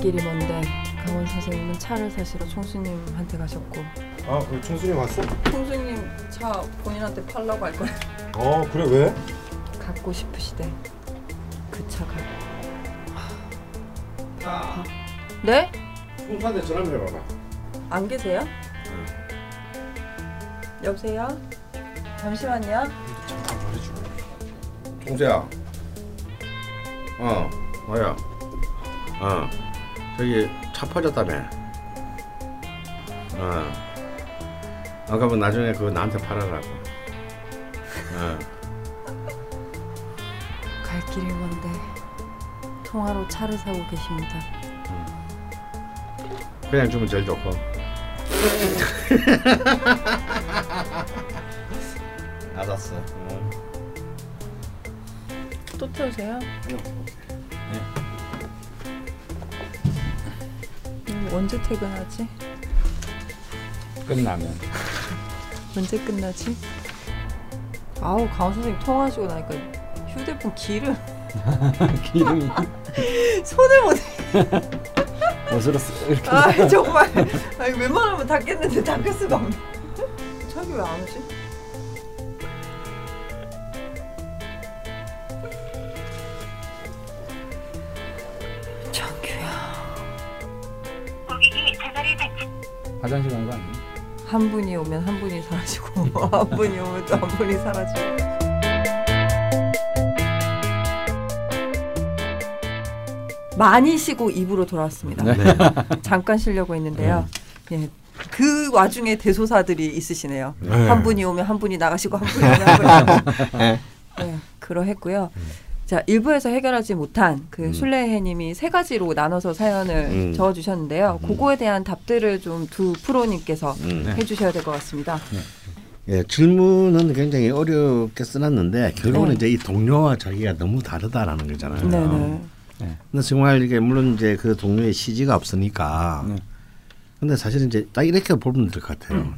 길이 먼데 강원 선생님은 차를 사시러 총수님한테 가셨고 아, 그 청순이 왔어? 총수님 차 본인한테 팔라고 할 거예요. 어, 그래 왜? 갖고 싶으시대. 그 차가. 아, 네? 총수한테 전화 좀 해봐봐. 안 계세요? 여보세요? 잠시만요. 잠깐 말해주고. 총수야. 어, 뭐야? 어, 저기 차 퍼졌다며. 어. 아까 뭐 나중에 그거 나한테 팔아라고. 어. 갈 길이 먼데 통화로 차를 사고 계십니다. 그냥 주면 제일 좋고. 알았어. 어. 또 태우세요? 음, 언제 퇴근하지? 끝나면 언제 끝나지? 아우 강원 선생님 통화하시고 나니까 휴대폰 기름 기름이 손을 못. 옷으로 쓰- 이렇게 아 정말. 아니 웬만하면 닦겠는데 닦을 수가 없네. 자기 왜 안 오지? 화장실 간거 아니야? 한 분이 오면 한 분이 사라지고 한 분이 오면 또 한 분이 사라지고. 많이 쉬고 입으로 돌아왔습니다. 네. 잠깐 쉬려고 했는데요. 예. 그 와중에 대소사들이 있으시네요. 네. 한 분이 오면 한 분이 나가시고 한 분이 오면 한 분이 나가시고. 네, 그러했고요. 자, 일부에서 해결하지 못한 그 술래해님이 세 가지로 나눠서 사연을 음. 적어주셨는데요. 그거에 대한 답들을 좀 두 프로님께서 음. 해주셔야 될 것 같습니다. 예, 질문은 굉장히 어렵게 써놨는데 결국은 네. 이제 이 동료와 자기가 너무 다르다라는 거잖아요. 네네. 근데 정말 이게 물론 이제 그 동료의 시지가 없으니까. 네. 근데 사실은 이제 딱 이렇게 보면 될 것 같아요.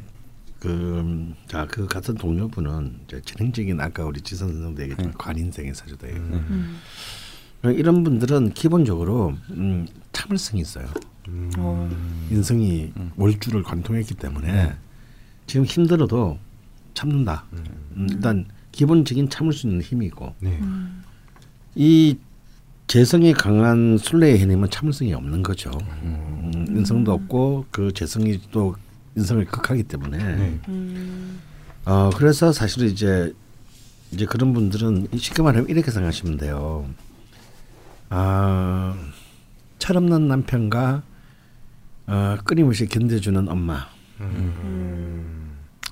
그, 자, 그 같은 동료분은 이제 진행적인 아까 우리 지선 선생도 얘기했지만 관인생의 사주도 있고. 음. 이런 분들은 기본적으로 음, 참을성이 있어요. 어, 인성이 월주를 관통했기 때문에 지금 힘들어도 참는다. 음, 일단 기본적인 참을 수 있는 힘이 있고 네. 이 재성이 강한 술래의 해님은 참을성이 없는 거죠. 음, 인성도 없고 그 재성이 또 인성을 극하기 때문에 네. 음, 어 그래서 사실은 이제 이제 그런 분들은 쉽게 말하면 이렇게 생각하시면 돼요. 아 철없는 남편과 어, 끊임없이 견뎌주는 엄마.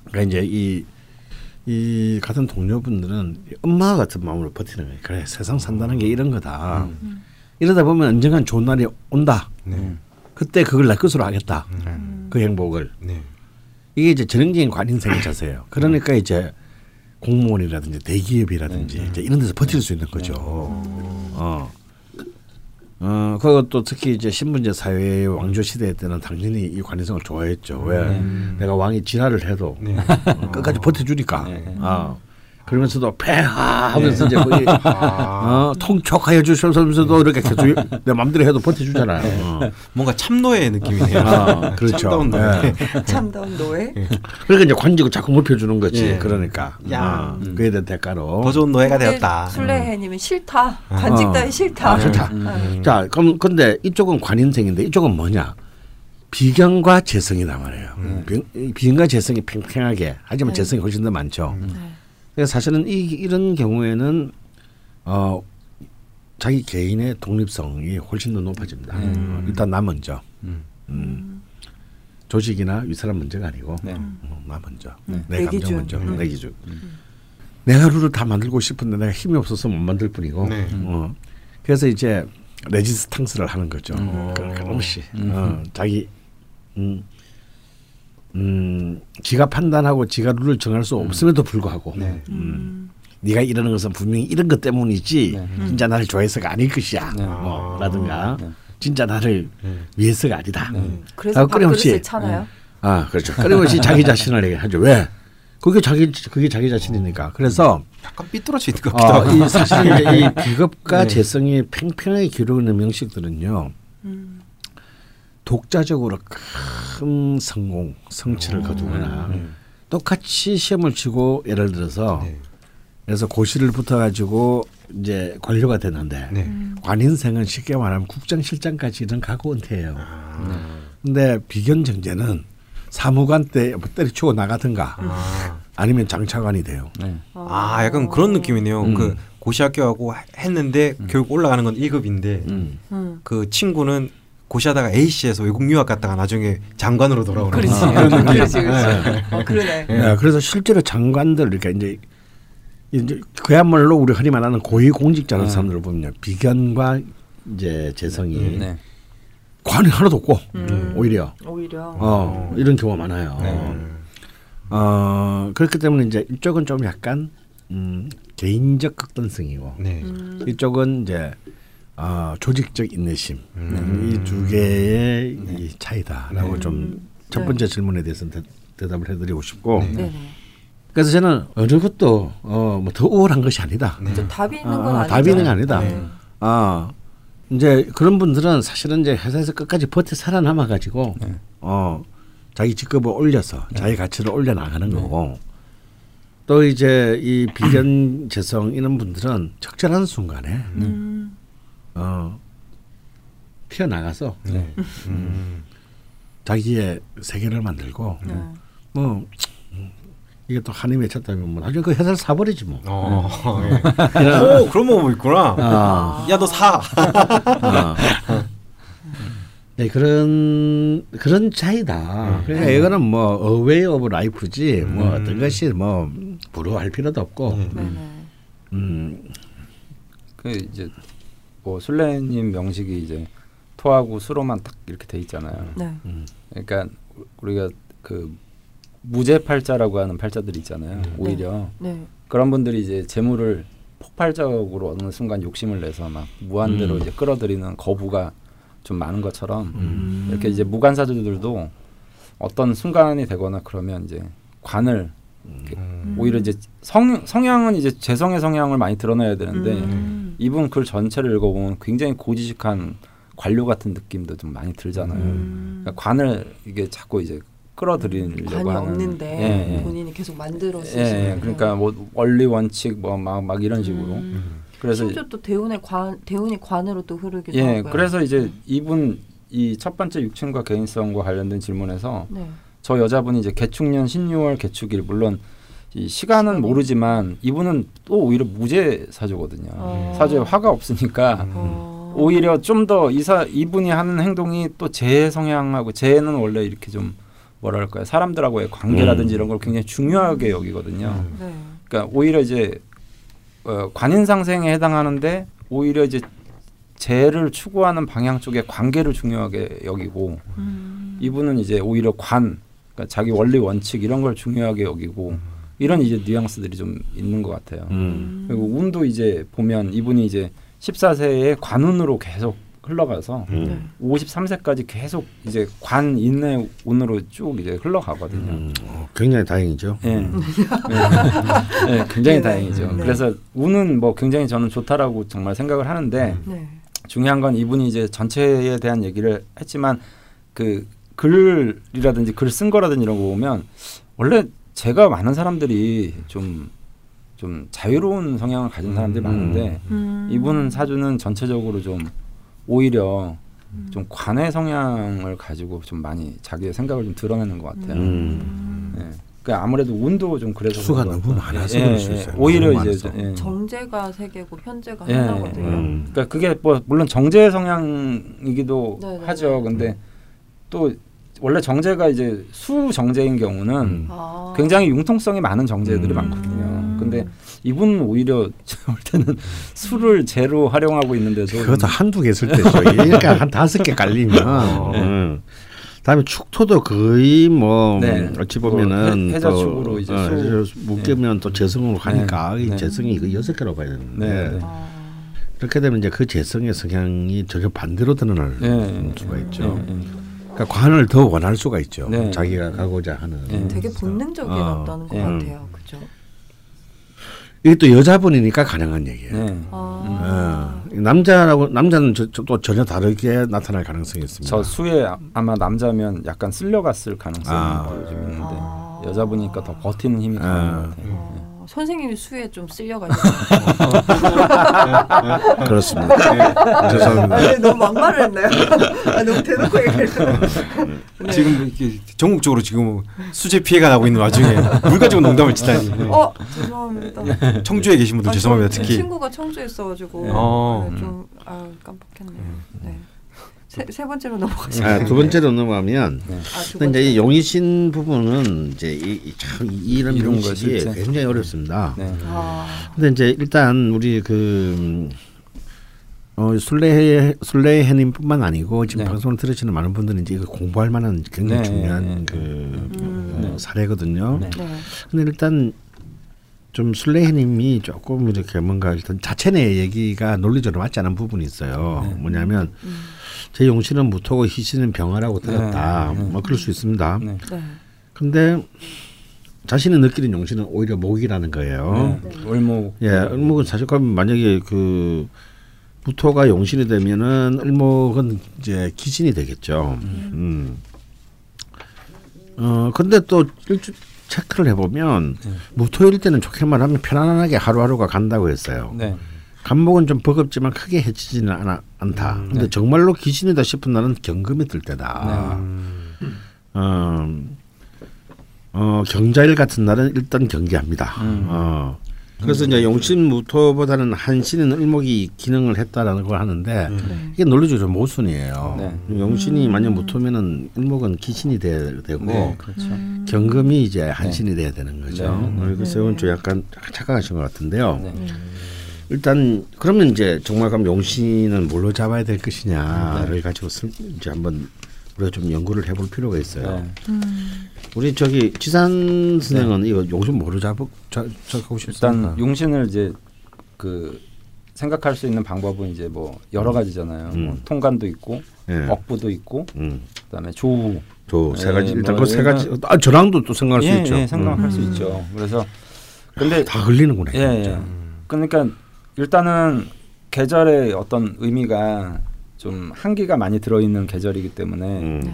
그러니까 이제 이, 이 같은 동료분들은 엄마 같은 마음으로 버티는 거예요. 그래 세상 산다는 게 이런 거다. 이러다 보면 언젠간 좋은 날이 온다. 네. 그때 그걸 내 것으로 하겠다. 음. 그 행복을. 네. 이게 이제 전형적인 관인생의 자세예요. 그러니까 이제 공무원이라든지 대기업이라든지 이제 이런 데서 버틸 수 있는 거죠. 어. 어, 그것도 특히 이제 신분제 사회의 왕조 시대 때는 당연히 이 관인성을 좋아했죠. 왜? 내가 왕이 진화를 해도 네. 어, 끝까지 버텨주니까. 네. 어. 그러면서도 폐하 하면서 이제 거의 아. 어, 통촉하여 주셔서면서도 이렇게 계속 내 마음대로 해도 버텨주잖아요. 어. 뭔가 참노의 느낌이네요. 아, 그렇죠. 참다운 노예. 네. 참다운 노예. 그러니까 이제 관직을 자꾸 높여주는 거지. 예. 그러니까. 야. 어, 그에 대한 대가로. 더 좋은 노예가 되었다. 술래해님은 싫다. 관직 어. 따위 싫다. 아, 싫다. 음. 자, 그럼 근데 이쪽은 관인생인데 이쪽은 뭐냐? 비경과 재성이다 말이에요. 비, 비경과 재성이 팽팽하게 하지만 네. 재성이 훨씬 더 많죠. 네. 그래서 사실은 이, 이런 경우에는 어 자기 개인의 독립성이 훨씬 더 높아집니다. 어, 일단 나 먼저. 음. 음. 조직이나 윗사람 문제가 아니고 네. 어, 나 먼저. 네. 내 내 감정 기준. 먼저. 음. 내 기준. 내가 룰을 다 만들고 싶은데 내가 힘이 없어서 못 만들 뿐이고. 네. 어. 그래서 이제 레지스탕스를 하는 거죠. 음. 그- 그놈씨. 음. 어, 자기 음, 음, 지가 판단하고 지가 룰을 정할 수 없음에도 불구하고 네. 음. 네가 이러는 것은 분명히 이런 것 때문이지 네. 진짜 나를 좋아해서가 아닐 것이야. 네. 뭐, 아. 라든가 네. 진짜 나를 네. 위해서가 아니다. 음. 그래서 아, 끊임없이. 차나요? 아 그렇죠. 끊임없이 자기 자신을 얘기하죠. 왜? 그게 자기 그게 자기 자신이니까. 그래서 약간 삐뚤어져 있는 것 같기도 어, 하고. 이 사실 이 비겁과 네. 재성이 팽팽하게 기르는 명식들은요. 음. 독자적으로 큰 성공, 성취를 거두거나 똑같이 시험을 치고 예를 들어서 네. 그래서 고시를 붙어가지고 이제 관료가 됐는데 네. 관인생은 쉽게 말하면 국정실장까지는 가고 은퇴해요. 아. 근데 비견 정제는 사무관 때뭐 때려치고 나가든가 아. 아니면 장차관이 돼요. 네. 아, 약간 그런 느낌이네요. 음. 그 고시 합격하고 했는데 결국 올라가는 건 1급인데 음. 음. 그 친구는 고시하다가 A씨에서 외국 유학 갔다가 나중에 장관으로 돌아오는 그렇지. 거죠. 그렇지, 그렇지. 어, 그러네. 네, 그래서 실제로 장관들 그러니까 이제 이제 그야말로 우리 흔히 말하는 고위 공직자라는 네. 사람들을 보면 비견과 이제 재성이 네. 관이 하나도 없고 음. 오히려 오히려. 어, 이런 경우가 많아요. 네. 어 그렇기 때문에 이제 이쪽은 좀 약간 음, 개인적 극단성이고 네. 음. 이쪽은 이제 어, 조직적 인내심 음. 이두 개의 이 차이다라고 네. 좀첫 네. 번째 질문에 대해서는 대, 대답을 해드리고 싶고 네. 네네. 그래서 저는 어느 것도 어, 뭐 더 우월한 것이 아니다. 네. 저 답이 있는 건 아. 답이 있는 게 아니다. 네. 아 이제 그런 분들은 사실은 이제 회사에서 끝까지 버텨 살아남아 가지고 네. 어 자기 직급을 올려서 자기 가치를 올려 나가는 거고 또 이제 이 비견 재성 이런 분들은 적절한 순간에 음. 어 튀어 나가서 네. 음. 자기의 세계를 만들고 네. 뭐 이게 또 한이 맺혔다면 뭐 나중에 그 회사를 사버리지 뭐. 어. 예. 오, 그런 방법 있구나. 아, 야, 너 사. 아. 네 그런 그런 차이다. 그러니까 이거는 뭐 a way of life지 뭐 음. 어떤 것이 뭐 부러워할 필요도 없고. 네. 네네. 음, 그 이제 뭐 술래님 명식이 이제 토하고 수로만 딱 이렇게 돼 있잖아요. 네. 그러니까 우리가 그 무죄 팔자라고 하는 팔자들이 있잖아요. 오히려 네. 그런 분들이 이제 재물을 폭발적으로 어느 순간 욕심을 내서 막 무한대로 음. 이제 끌어들이는 거부가 좀 많은 것처럼 음. 이렇게 이제 무관사주들도 어떤 순간이 되거나 그러면 이제 관을 음. 오히려 이제 성 성향은 이제 재성의 성향을 많이 드러내야 되는데 음. 이분 글 전체를 읽어보면 굉장히 고지식한 관료 같은 느낌도 좀 많이 들잖아요. 음. 그러니까 관을 이게 자꾸 이제 끌어들이려고 관이 하는 없는데 예, 예. 본인이 계속 만들어 예, 쓰시는 예. 그러니까 뭐 원리 원칙 뭐 막 막 이런 식으로 음. 그래서 심지어 또 대운의 관 대운이 관으로 또 흐르기도 예 하고요. 그래서 이제 음. 이분 이 첫 번째 육친과 개인성과 관련된 질문에서 네. 저 여자분이 이제 개축년 신유월 개축일 물론 이 시간은. 모르지만 이분은 또 오히려 무죄 사주거든요. 어. 사주에 화가 없으니까 어. 오히려 좀 더 이사 이분이 하는 행동이 또제 성향하고 쟤는 원래 이렇게 좀 뭐랄까요 사람들하고의 관계라든지 음. 이런 걸 굉장히 중요하게 여기거든요. 네. 그러니까 오히려 이제 어, 관인상생에 해당하는데 오히려 이제 재를 추구하는 방향 쪽에 관계를 중요하게 여기고 음. 이분은 이제 오히려 관 그러니까 자기 원리 원칙 이런 걸 중요하게 여기고 이런 이제 뉘앙스들이 좀 있는 것 같아요. 음. 그리고 운도 이제 보면 이분이 이제 14세에 관운으로 계속 흘러가서 음. 53세까지 계속 이제 관 인내 운으로 쭉 이제 흘러가거든요. 음, 어, 굉장히 다행이죠. 예. 예. 예, 굉장히 네. 다행이죠. 네. 그래서 운은 뭐 굉장히 저는 좋다라고 정말 생각을 하는데 네. 중요한 건 이분이 이제 전체에 대한 얘기를 했지만 그 글이라든지 글 쓴 거라든지 이런 거 보면 원래 제가 많은 사람들이 좀좀 자유로운 성향을 가진 사람들이 음. 많은데 음. 이분은 사주는 전체적으로 좀 오히려 음. 좀 관의 성향을 가지고 좀 많이 자기의 생각을 좀 드러내는 것 같아요. 음. 예. 그러니까 아무래도 운도 좀 그래서 수가 너무. 많아서 예, 그럴 수 예. 있어요. 오히려 너무 이제. 예. 정제가 세 개고 편제가 예, 하나거든요. 음. 그러니까 그게 뭐 물론 정제 성향이기도 네네네. 하죠. 근데 또 원래 정제가 이제 수 정제인 경우는 음. 아. 굉장히 융통성이 많은 정제들이 음. 많거든요. 음. 근데 이분은 오히려 제가 볼 때는 수를 제로 활용하고 있는데도 그것도 한두 개 쓸 때죠. 이렇게 한 다섯 개 깔리면. 음. 다음에 축토도 거의 뭐 네. 어찌 보면은 뭐 해- 해자 또, 축으로 이제 어, 수- 해자 묶으면 또 재성으로 가니까 네. 이 네. 재성이 그 여섯 개로 가야 되는데 네, 네. 아. 그렇게 되면 이제 그 재성의 성향이 전혀 반대로 드러날 네. 수가 있죠. 네, 네. 그러니까 관을 더 원할 수가 있죠. 네. 자기가 가고자 하는. 네. 되게 본능적인 어. 어, 떤것 예. 같아요. 그죠? 이게 또 여자분이니까 가능한 얘기예요. 네. 아. 어, 남자라고 남자는 저, 저 또 전혀 다르게 나타날 가능성이 있습니다. 저 수에 아- 아마 남자면 약간 쓸려갔을 가능성이 아. 좀 있는데 아. 여자분이니까 더 버티는 힘이 강한 아. 것 같아요. 어, 선생님이 수에 좀 쓸려가지고 그렇습니다. 예, 죄송합니다. 아, 너무 막말을 했나요? 아, 너무 대놓고 얘기해서 네. 지금 이렇게 전국적으로 지금 수재 피해가 나고 있는 와중에 물 가지고 농담을 치다니. 어 죄송합니다. 청주에 계신 분들 아, 죄송합니다. 저 특히 친구가 청주에 있어가지고 어. 네, 좀아 깜빡했네요. 네. 세, 세 번째로 넘어가시죠. 아, 두 번째로 넘어가면 네. 아, 번째. 이제 이 용의신 부분은 이제 이, 이참 이런 명식이. 굉장히 어렵습니다. 네. 아, 근데 이제 일단 우리 그 음, 어, 술래 술래해님뿐만 아니고 지금 네. 방송을 들으시는 많은 분들은 이제 이거 공부할 만한 굉장히 네, 중요한 네, 네. 그 음. 어, 사례거든요. 네. 네. 근데 일단 좀 술래해님이 조금 이렇게 뭔가 일단 자체 내 얘기가 논리적으로 맞지 않은 부분이 있어요. 네. 뭐냐면 음. 제 용신은 무토고 희신은 병화라고 들었다. 네, 네. 뭐 그럴 수 있습니다. 네. 네. 근데 자신이 느끼는 용신은 오히려 목이라는 거예요. 네. 을목 예, 을목은 사실 그럼 만약에 그 무토가 용신이 되면은 을목은 이제 기신이 되겠죠. 음. 어 근데 또 일주 체크를 해보면 네. 무토일 때는 좋게 말하면 편안하게 하루하루가 간다고 했어요. 네. 간목은 좀 버겁지만 크게 해치지는 않아, 않다. 근데 네. 정말로 기신이다 싶은 날은 경금이 들 때다. 어, 어, 경자일 같은 날은 일단 경계합니다. 음. 어. 그래서 이제 용신무토보다는 한신은 을목이 기능을 했다라는 걸 하는데 네. 이게 논리적으로 모순이에요. 네. 용신이 만약 무토면은 을목은 기신이 돼, 되고 네. 그렇죠. 음. 경금이 이제 한신이 돼야 되는 거죠. 네. 어, 그래서 이건 좀 약간 착각하신 것 같은데요. 네. 일단 그러면 이제 정말 그럼 용신은 뭘로 잡아야 될 것이냐를 가지고 슬- 이제 한번 우리가 좀 연구를 해볼 필요가 있어요. 네. 음. 우리 저기 지산 선생은 이거 용신 뭐로 잡 잡- 잡고 싶습니까? 일단 용신을 이제 그 생각할 수 있는 방법은 이제 뭐 여러 가지잖아요. 음. 뭐 통관도 있고 예. 억부도 있고 음. 그다음에 조우 저세 예, 가지 일단 뭐 그세 가지 아 저랑도 또 생각할 수 예, 있죠. 예, 생각할 음. 수 있죠. 그래서 근데 다 흘리는구나. 예. 예. 그러니까 일단은 계절의 어떤 의미가 좀 한기가 많이 들어있는 계절이기 때문에 음. 네.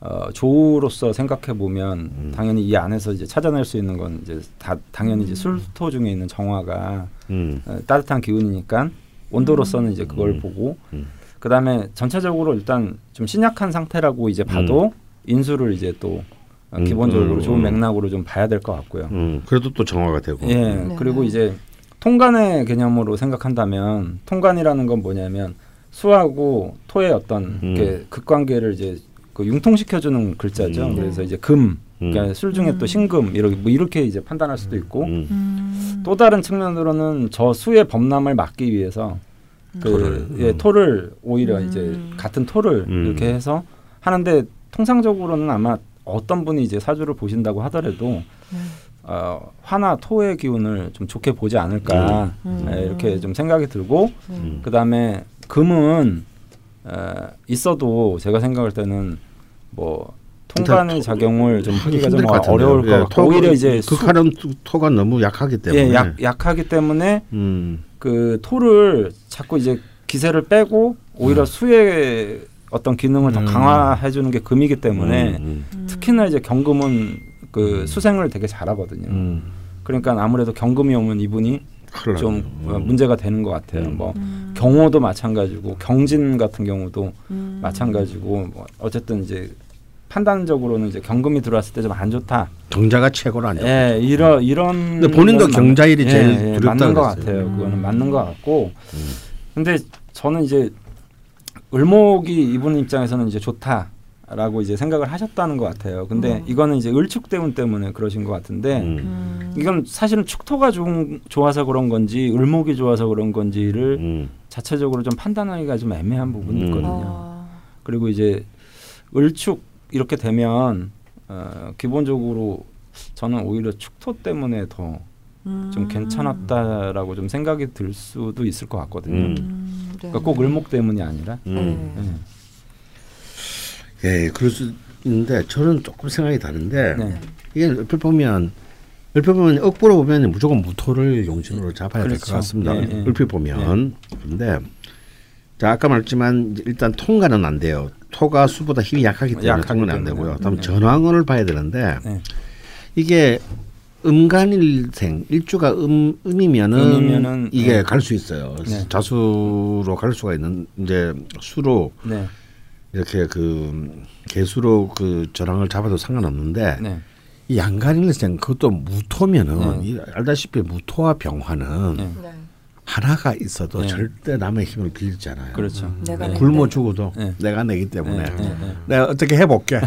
어, 조우로서 생각해 보면 음. 당연히 이 안에서 이제 찾아낼 수 있는 건 이제 다 당연히 이제 술토 중에 있는 정화가 음. 어, 따뜻한 기운이니까 온도로서는 이제 그걸 음. 보고 음. 그다음에 전체적으로 일단 좀 신약한 상태라고 이제 봐도 인수를 이제 또 어, 음, 기본적으로 음, 좋은 음. 맥락으로 좀 봐야 될 것 같고요. 음. 그래도 또 정화가 되고. 예. 네. 그리고 이제 통간의 개념으로 생각한다면 통간이라는 건 뭐냐면 수하고 토의 어떤 음. 게 극관계를 이제 그 융통시켜주는 글자죠. 음. 그래서 이제 금, 음. 그러니까 술 중에 또 음. 신금 이렇게 뭐 이렇게 이제 판단할 수도 있고 음. 음. 또 다른 측면으로는 저 수의 범람을 막기 위해서 그 토를, 예, 음. 토를 오히려 음. 이제 같은 토를 음. 이렇게 해서 하는데 통상적으로는 아마 어떤 분이 이제 사주를 보신다고 하더라도 네. 어, 화나 토의 기운을 좀 좋게 보지 않을까 음. 예, 이렇게 좀 생각이 들고 음. 그 다음에 금은 어, 있어도 제가 생각할 때는 뭐 통관의 토- 작용을 좀 하기 하기가 좀. 어려울 것 예, 같고 토가- 오히려 이제 수, 극하는 토가 너무 약하기 때문에. 예, 약, 약하기 때문에 음. 그 토를 자꾸 이제 기세를 빼고 오히려 수의 어떤 기능을 더 음. 강화해 주는 게 금이기 때문에 음. 음. 특히나 이제 경금은 그 수생을 되게 잘하거든요. 음. 그러니까 아무래도 경금이 오면 이분이 큰일 좀. 어, 문제가 되는 것 같아요. 음. 뭐 음. 경호도 마찬가지고 경진 같은 경우도 음. 마찬가지고 뭐 어쨌든 이제 판단적으로는 이제 경금이 들어왔을 때 좀 안 좋다. 경자가 최고로 안 좋고. 예, 이런 이런. 근데 본인도 경자일이 맞- 제일 예, 예, 두렵다 맞는 것. 같아요. 음. 그거는 맞는 것 같고. 음. 근데 저는 이제 을목이 이분 입장에서는 이제 좋다 라고 이제 생각을 하셨다는 것 같아요. 근데 음. 이거는 이제 을축 대운 때문에 그러신 것 같은데 음. 음. 이건 사실은 축토가 좋은, 좋아서 그런 건지 을목이 좋아서 그런 건지를 음. 자체적으로 좀 판단하기가 좀 애매한 부분이 음. 있거든요. 아. 그리고 이제 을축 이렇게 되면 어, 기본적으로 저는 오히려 축토 때문에 더좀 음. 괜찮았다라고 좀 생각이 들 수도 있을 것 같거든요. 네. 그러니까 꼭 을목 때문이 아니라. 음. 네. 예. 예, 그럴 수 있는데 저는 조금 생각이 다른데 네. 이게 옆에 보면 얼핏 보면 억부로 보면 무조건 무토를 용신으로 잡아야 될것 그렇죠. 같습니다. 예, 예. 얼핏 보면 근데 자 아까 말했지만 일단 통과는 안 돼요. 토가 수보다 힘이 약하기 때문에 약하기 통과는 안. 되고요. 다음 네. 전황을 봐야 되는데 네. 이게 음간일생 일주가 음 음이면은, 음이면은, 이게 네. 갈수 있어요. 네. 자수로 갈 수가 있는 이제 수로 네. 이렇게 그 개수로 그 전황을 잡아도 상관없는데 네. 이 양간일생 그것도 무토면은 네. 이 알다시피 무토와 병화는 네. 네. 하나가 있어도 네. 절대 남의 힘을 빌잖아요. 그렇죠. 내가 네. 내- 굶어 죽어도 네. 내가 내기 때문에 네, 네, 네. 내가 어떻게 해볼게.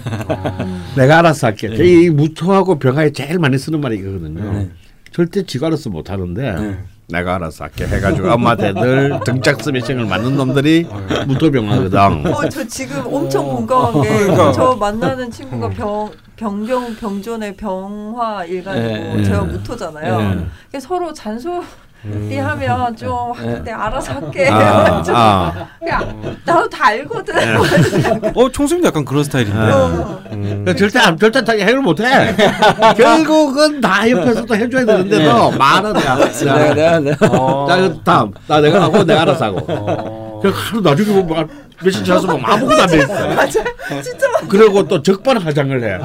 내가 알아서 할게. 이 무토하고 병화에 제일 많이 쓰는 말이 이거거든요. 네. 절대 지가 알아서 못 하는데 네. 내가 알아서 할게 해가지고 엄마한테 늘 등짝 스매싱을 맞는 놈들이 무토병화거든. 어, 저 지금 엄청 공감한 게 그러니까. 저 만나는 친구가 병 병경 병존의 병화 일간이고 네. 제가 무토잖아요. 네. 서로 잔소 리 하면 좀 네. 내가 알아서 할게. 아, 좀 아. 그냥 나도 다 알거든. 어 총수님도 약간 그런 스타일인데. 어. 그러니까 절대 안 절대 다 해결 못해. 결국은 다 옆에서 또 해줘야 되는데도 말은 야. 내가 내가 내가 자, 이거 다음. 나 내가 하고 내가 알아서 하고. 그 하루 나중에 보면 막 며칠 지나서 보면 아무것도 안돼 있어. 맞아, 진짜 맞아. 그리고 또 적반하장을 해.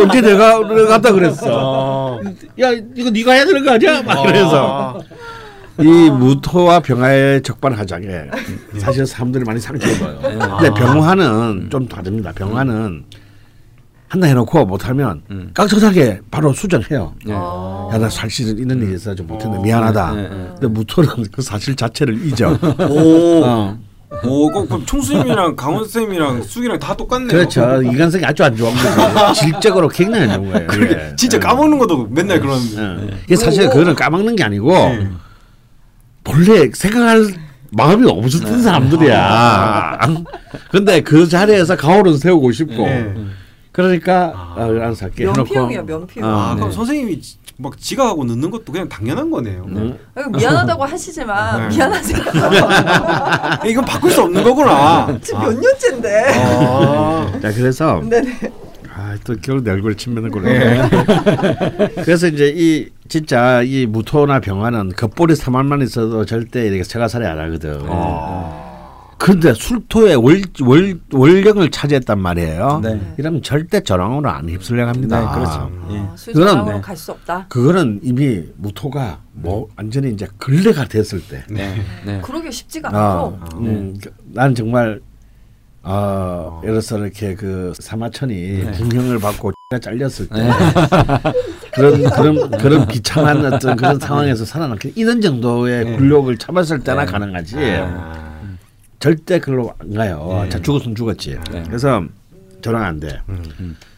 언제 내가 내가 갔다 그랬어. 야 이거 네가 해야 되는 거 아니야? 막 그래서 이 무토와 병화의 적반하장에 사실 사람들이 많이 상처입어요. 근데 병화는 좀 다릅니다. 병화는 한다 해놓고 못하면 음. 깍듯하게 바로 수정해요. 네. 어. 야나 사실은 이런 일이 있어 좀 못했는데 미안하다. 네, 네. 근데 무토는 그 사실 자체를 잊어. 오. 어. 오, 그럼 그럼 총수님이랑 강원 쌤이랑 쑥이랑 다 똑같네요. 그렇죠. 인간성이 아주 안 거죠. 질적으로 굉장히 안 좋은 거예요. 진짜 예. 까먹는 것도 맨날 그런. 예. 이게 사실 그거는 까먹는 게 아니고 본래 생각할 마음이 없었던 사람들이야. 근데 그 자리에서 가오를 세우고 싶고 네. 그러니까 아, 알아서 할게 면피용이야 면피용. 아, 어, 그럼 네. 선생님이 지- 막 지각하고 늦는 것도 그냥 당연한 거네요. 음. 아이고, 미안하다고 하시지만 네. 미안하세요. 이건 바꿀 수 없는 거구나. 지금 몇 년째인데. 아. 자 그래서 네네. 아또 겨울 내 얼굴에 침 맺는 걸로. 그래서 이제 이 진짜 이 무토나 병화는 겉보리 사말만 있어도 절대 이렇게 처가살이 안 하거든. 그런데 술토의 월, 월, 원령을 차지했단 말이에요. 네. 이러면 절대 저랑으로 안 휩쓸려 갑니다. 네, 그렇죠. 예. 아, 그거는- 네. 갈수 없다. 그거는 이미 무토가 뭐 완전히 이제 근래가 됐을 때. 네. 네. 그러기 쉽지가 아, 않고. 음, 그- 난 정말 어, 예를 들어서 이렇게 그 사마천이 궁형을 받고 X가 잘렸을 때 그런 그런 그런 비참한 어떤 그런 상황에서 살아남기 이런 정도의 굴욕을 참았을 때나 가능하지 절대 그걸로 안 가요. 자 죽었으면 죽었지. 네. 그래서 저랑 안 돼.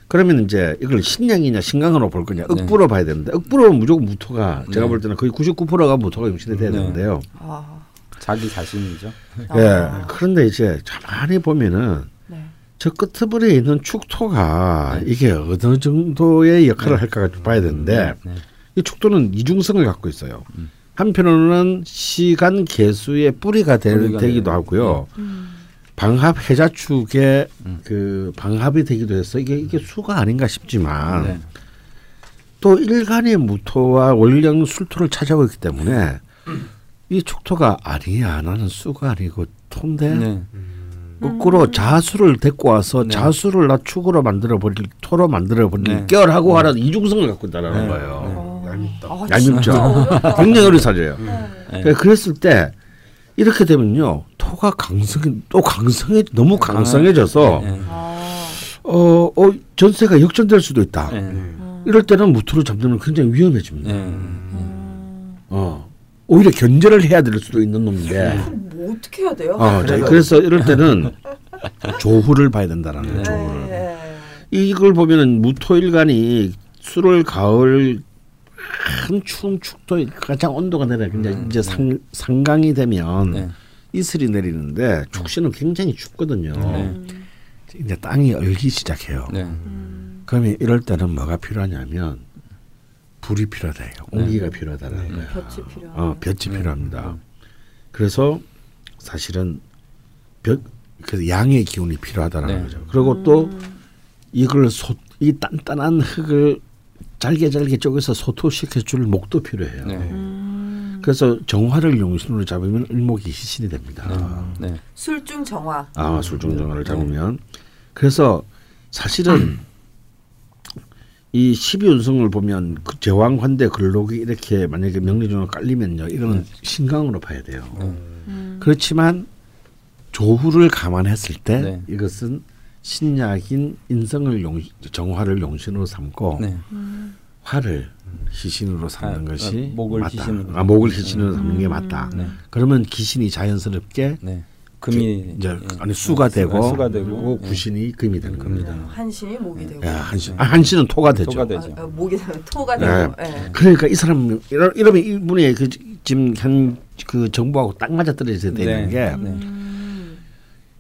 그러면 이제 이걸 신량이냐 신강으로 볼 거냐 억부로 봐야 되는데 억부로 무조건 무토가 제가 네. 볼 때는 거의 99%가 무토가 용신이 돼야 네. 되는데요. 아, 자기 자신이죠. 예. 아. 그런데 이제 가만히 보면은 네. 저 끝부분에 있는 축토가 이게 어느 정도의 역할을 할까 봐야 되는데 네. 이 축토는 이중성을 갖고 있어요. 음. 한편으로는 시간 개수의 뿌리가 되, 뿌리가 되기도 돼요. 하고요. 음. 방합 해자축의 음. 그 방합이 되기도 해서 이게 이게 수가 아닌가 싶지만 네. 또 일간의 무토와 월령 술토를 차지하고 있기 때문에 이 축토가 아니야 나는 수가 아니고 토인데 네. 거꾸로 자수를 데리고 와서 네. 자수를 나 축으로 만들어 버릴 토로 만들어 버릴 네. 결하고 하는 이중성을 갖고 있다는 네. 거예요. 어. 아, 얄밉죠. 진짜 어렵다. 굉장히 어리사져요. 네. 그랬을 때 이렇게 되면요 토가 강성이 또 강성해 너무 강성해져서 네. 아, 어, 어 전세가 역전될 수도 있다. 네. 음. 이럴 때는 잡는 건 굉장히 위험해집니다. 네. 음. 어 오히려 견제를 해야 될 수도 있는 놈인데. 그럼 뭐 어떻게 해야 돼요? 어, 자, 그래서 이럴 때는 조후를 봐야 된다는 거죠. 조후를. 네. 이걸 보면은 무토일간이 수를 가을 한 추운 축도 가장 온도가 내려 이제 이제 상 상강이 되면 네. 이슬이 내리는데 축시는 굉장히 춥거든요. 네. 이제 땅이 얼기 시작해요. 네. 음. 그러면 이럴 때는 뭐가 필요하냐면 불이 필요하다. 이거. 온기가 필요하다는 거예요. 네. 볕이 필요. 어, 볕이 필요합니다. 그래서 사실은 볕, 그래서 양의 기운이 필요하다는 네. 거죠. 그리고 또 음. 이걸 소, 이 단단한 흙을 잘게 잘게 쪼개서 소토시켜 줄 목도 필요해요. 네. 음. 그래서 정화를 용신으로 잡으면 일목이 희신이 됩니다. 네. 술중 정화. 아 술중 정화를 잡으면 그래서 사실은 이 12운성을 보면 그 제왕 환대 근록이 이렇게 만약에 명리중으로 깔리면요 이거는 신강으로 봐야 돼요. 음. 그렇지만 조후를 감안했을 때 네. 이것은 신약인 인성을 용 정화를 용신으로 삼고 네. 화를 희신으로 삼는 아, 것이 아, 목을 맞다. 희신으로. 아, 목을 희신으로 삼는 게 맞다. 네. 그러면 기신이 자연스럽게 네. 금이 이제 예. 아니 수가 네, 되고, 수가 되고 예. 구신이 금이 되는 겁니다. 한신이 목이 되고. 야, 한신 아, 한신은 토가 되죠. 토가 되죠. 아, 아, 목이 되고 토가 네. 되고. 예. 그러니까 이 사람 이러- 이러면 이분의 그 지금 현 그 정부하고 딱 맞아 떨어져야 되는 네. 게 네. 음.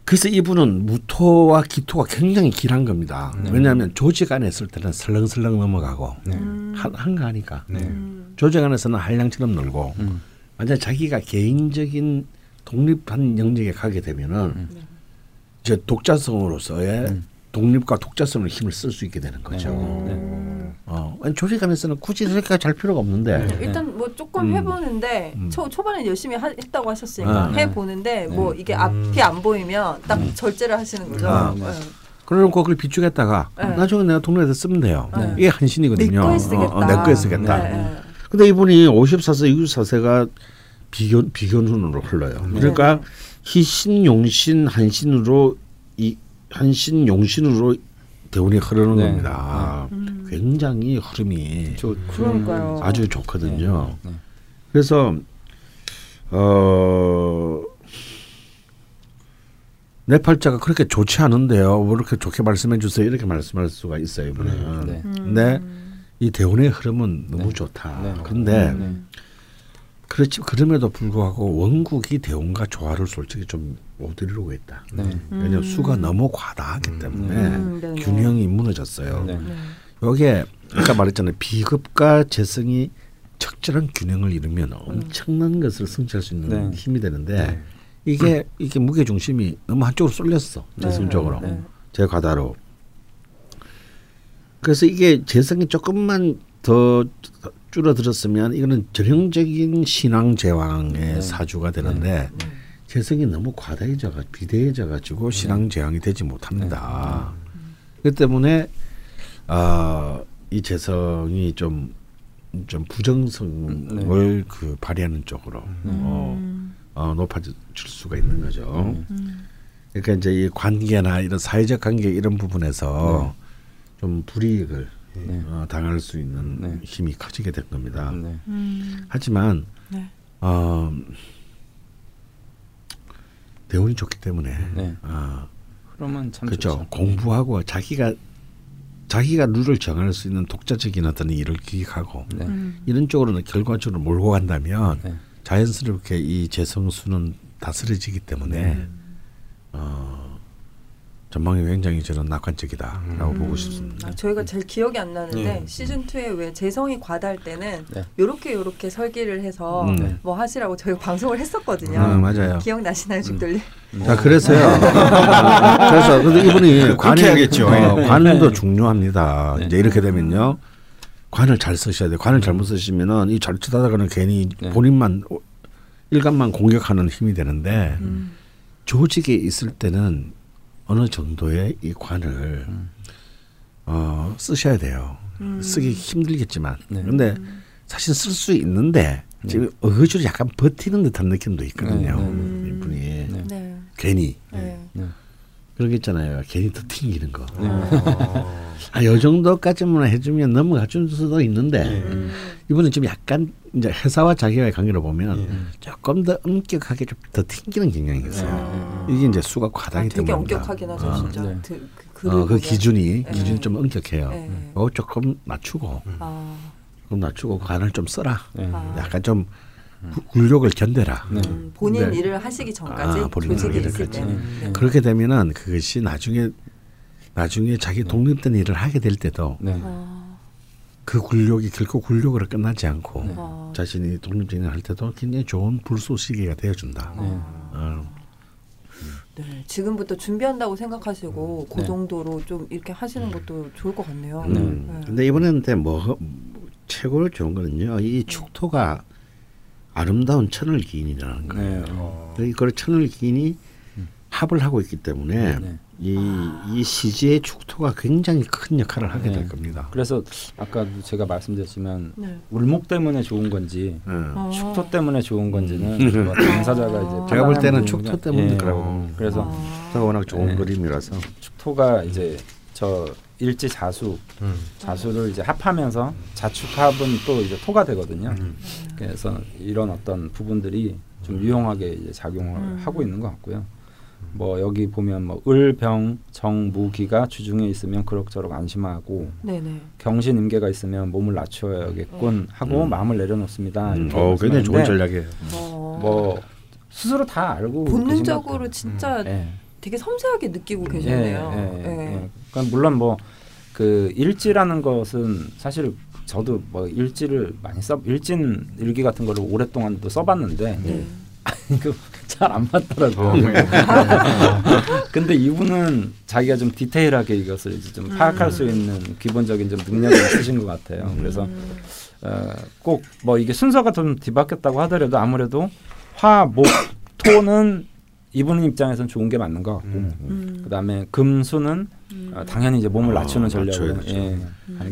그래서 이분은 무토와 기토가 굉장히 길한 겁니다. 네. 왜냐하면 조직 안에 있을 때는 설렁설렁 넘어가고 음. 한, 한가하니까 네. 음. 조직 안에서는 한량처럼 놀고 음. 완전 자기가 개인적인 독립한 영역에 가게 되면은 음. 이제 독자성으로서의 음. 독립과 독자성을 힘을 쓸 수 있게 되는 거죠. 네. 어, 아니, 조직 안에서는 굳이 그렇게 잘 필요가 없는데 네. 일단 뭐 조금 음. 해보는데 음. 초 초반에 열심히 하, 했다고 하셨으니까 아. 해보는데 뭐 이게 음. 앞이 안 보이면 딱 절제를 하시는 거죠. 아. 예. 그러놓고 그걸 비축했다가 네. 나중에 내가 독립해서 쓰면 돼요. 네. 이게 한신이거든요. 내 거에 쓰겠다. 어, 어, 내 거에 쓰겠다. 네, 네. 근데 이분이 54세, 64세가 비견 비견운으로 흘러요. 네. 그러니까 희신, 용신, 한신으로 이 한신, 용신으로 대운이 흐르는 네. 겁니다. 음. 굉장히 흐름이 저 그러니까요. 아주 좋거든요. 네. 그래서 어. 내 팔자가 그렇게 좋지 않은데요. 왜 이렇게 좋게 말씀해 주세요. 이렇게 말씀할 수가 있어요. 이분은. 네. 근데 이 대운의 흐름은 너무 네. 좋다. 네. 근데 네. 그렇지 그럼에도 불구하고 원국이 대운과 조화를 솔직히 좀 못 이루고 있다. 네. 왜냐하면 수가 너무 과다하기 때문에 음, 네, 네. 균형이 무너졌어요. 네. 네. 아까 말했잖아요. 비급과 재성이 적절한 균형을 이루면 엄청난 것을 성취할 수 있는 네. 힘이 되는데 이게 이게 무게 중심이 너무 한쪽으로 쏠렸어. 재성 쪽으로. 네. 제 과다로. 그래서 이게 재성이 조금만 더 줄어들었으면 이거는 전형적인 신앙 제왕의 네. 사주가 되는데 재성이 너무 과다해져가 비대해져 가지고 신앙 제왕이 되지 못합니다. 그 때문에 아, 이 재성이 좀좀 부정성을 그 발휘하는 쪽으로 어, 어, 높아질 수가 있는 거죠. 그러니까 이제 이 관계나 이런 사회적 관계 이런 부분에서 좀 불이익을 네. 어, 당할 수 있는 네. 힘이 커지게 된 겁니다. 네. 음. 하지만 네. 어, 대운이 좋기 때문에 네. 어, 그러면 참 그렇죠. 좋죠. 공부하고 자기가 자기가 룰을 정할 수 있는 독자적인 어떤 일을 기획하고 네. 음. 이런 쪽으로는 결과적으로 몰고 간다면 네. 자연스럽게 이 재성수는 다스려지기 때문에 어, 전망이 굉장히 저는 낙관적이다라고 보고 싶습니다. 아, 저희가 잘 기억이 안 나는데 네. 시즌 2에 왜 재성이 과다할 때는 네. 요렇게 요렇게 설계를 해서 음. 네. 뭐 하시라고 저희가 방송을 했었거든요. 음, 맞아요. 기억 나시나요, 죽돌리? 자 그래서요. 그래서 근데 이분이 관이 해야겠죠. 어, 네. 관도 중요합니다. 네. 이제 이렇게 되면요. 관을 잘 쓰셔야 돼요. 관을 잘못 쓰시면은 이 잘치다가는 괜히 네. 본인만 일감만 공격하는 힘이 되는데 음. 조직에 있을 때는 어느 정도의 이 관을 어, 쓰셔야 돼요. 음. 쓰기 힘들겠지만. 네. 근데 사실 쓸 수 있는데 지금 어거지로 약간 버티는 듯한 느낌도 있거든요. 네, 네, 네. 이분이 네. 네. 괜히 네. 네. 그런 게 있잖아요. 괜히 더 튕기는 거. 네. 아, 요 정도까지만 해주면 넘어가 줄 수도 있는데 음. 이분은 지금 약간 이제 회사와 자기와의 관계를 보면 예. 조금 더 엄격하게 좀 더 튕기는 경향이 있어요. 이게 이제 수가 아, 과다기 되게 때문에 엄격하긴 하죠, 어, 진짜. 네. 그, 그, 어, 그 기준이 네. 기준이 좀 엄격해요. 네. 어, 조금 낮추고 아, 조금 낮추고 간을 좀 써라. 네. 아. 약간 좀 구- 굴욕을 견뎌라. 네. 음, 본인 네. 일을 하시기 전까지 아, 본인 조직에 일을 있을. 전까지. 네. 그렇게 되면은 그것이 나중에 나중에 자기 독립된 일을 하게 될 때도 네. 아, 그 굴욕이 결코 굴욕으로 끝나지 않고 네. 아. 자신이 독립적인 일을 할 때도 굉장히 좋은 불쏘시개가 되어준다. 네. 어. 네, 지금부터 준비한다고 생각하시고 그 네. 정도로 좀 이렇게 하시는 것도 좋을 것 같네요. 네. 음. 근데 이번에는 근데 뭐 최고로 좋은 거는요. 이 축토가 아름다운 천을 기인이라는 거예요. 네. 어. 이그 천을 기인이 합을 하고 있기 때문에 네. 이, 이 시지의 축토가 굉장히 큰 역할을 하게 네. 될 겁니다. 그래서 아까도 제가 말씀드렸지만 네. 울목 때문에 좋은 건지 음. 어. 축토 때문에 좋은 건지는 뭐 당사자가 이제 제가 볼 때는 축토 때문에 예. 그러고 봅니다. 그래서 아. 축토가 워낙 좋은 네. 그림이라서 축토가 이제 저 일지 자수 음. 자수를 이제 합하면서 자축합은 또 이제 토가 되거든요. 음. 그래서 이런 어떤 부분들이 좀 유용하게 이제 작용을 음. 하고 있는 것 같고요. 뭐 여기 보면 뭐 을병 정무기가 주중에 있으면 그럭저럭 안심하고 네네. 경신 임계가 있으면 몸을 낮춰야겠군 하고 음. 마음을 내려놓습니다. 음. 어, 굉장히 좋은 전략이에요. 어. 뭐 스스로 다 알고 본능적으로 진짜 같아요. 예. 되게 섬세하게 느끼고 예, 계셨네요. 예, 예, 예. 예. 그러니까 물론 뭐 그 일지라는 것은 사실 저도 뭐 일지를 많이 써 일진 일기 같은 거를 오랫동안도 써봤는데 네. 잘 안 맞더라고요. 근데 이분은 자기가 좀 디테일하게 이것을 이제 좀 파악할 수 있는 기본적인 좀 능력이 있으신 것 같아요. 그래서 음. 어, 꼭 뭐 이게 순서가 좀 뒤바뀌었다고 하더라도 아무래도 화, 목, 토는 이분 입장에서는 좋은 게 맞는 것 같고 음. 그다음에 금수는 음. 어, 당연히 이제 몸을 아, 낮추는 전략으로. 예,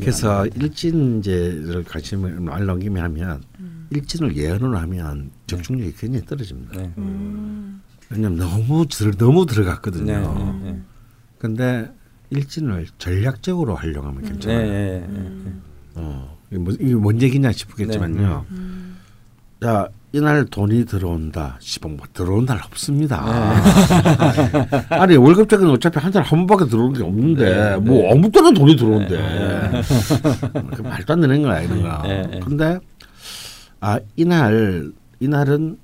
그래서 것 일진제를 같이 말 넘기면 하면 음. 일진을 예언을 하면 적중력이 굉장히 떨어집니다. 네. 음. 왜냐면 너무 들, 너무 들어갔거든요. 네, 네, 네. 근데 일진을 전략적으로 활용하면 네, 괜찮아요. 네, 네, 네. 음. 어, 이게, 뭐, 이게 뭔 얘기냐 싶겠지만요. 음. 자 이날 돈이 들어온다. 시봉 뭐 들어온 날 없습니다. 아니 월급적인 어차피 한 달에 한 번밖에 들어오는 게 없는데 네, 뭐 네. 아무 때나 돈이 들어온대. 그 말도 안 되는 거야 이런 거. 네, 네. 근데 아 이날 이날은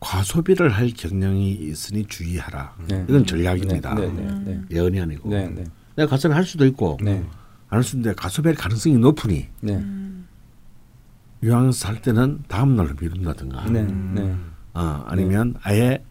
과소비를 할 경향이 있으니 주의하라. 네. 이건 전략입니다. 네, 네, 네, 예언이 아니고. 네, 네, 내가 가소비 할 수도 있고 네, 안할 수도 있는데 가소비할 가능성이 높으니 네, 음. 유황스 할 때는 다음 날로 미룬다든가. 네, 네, 어, 아니면 아예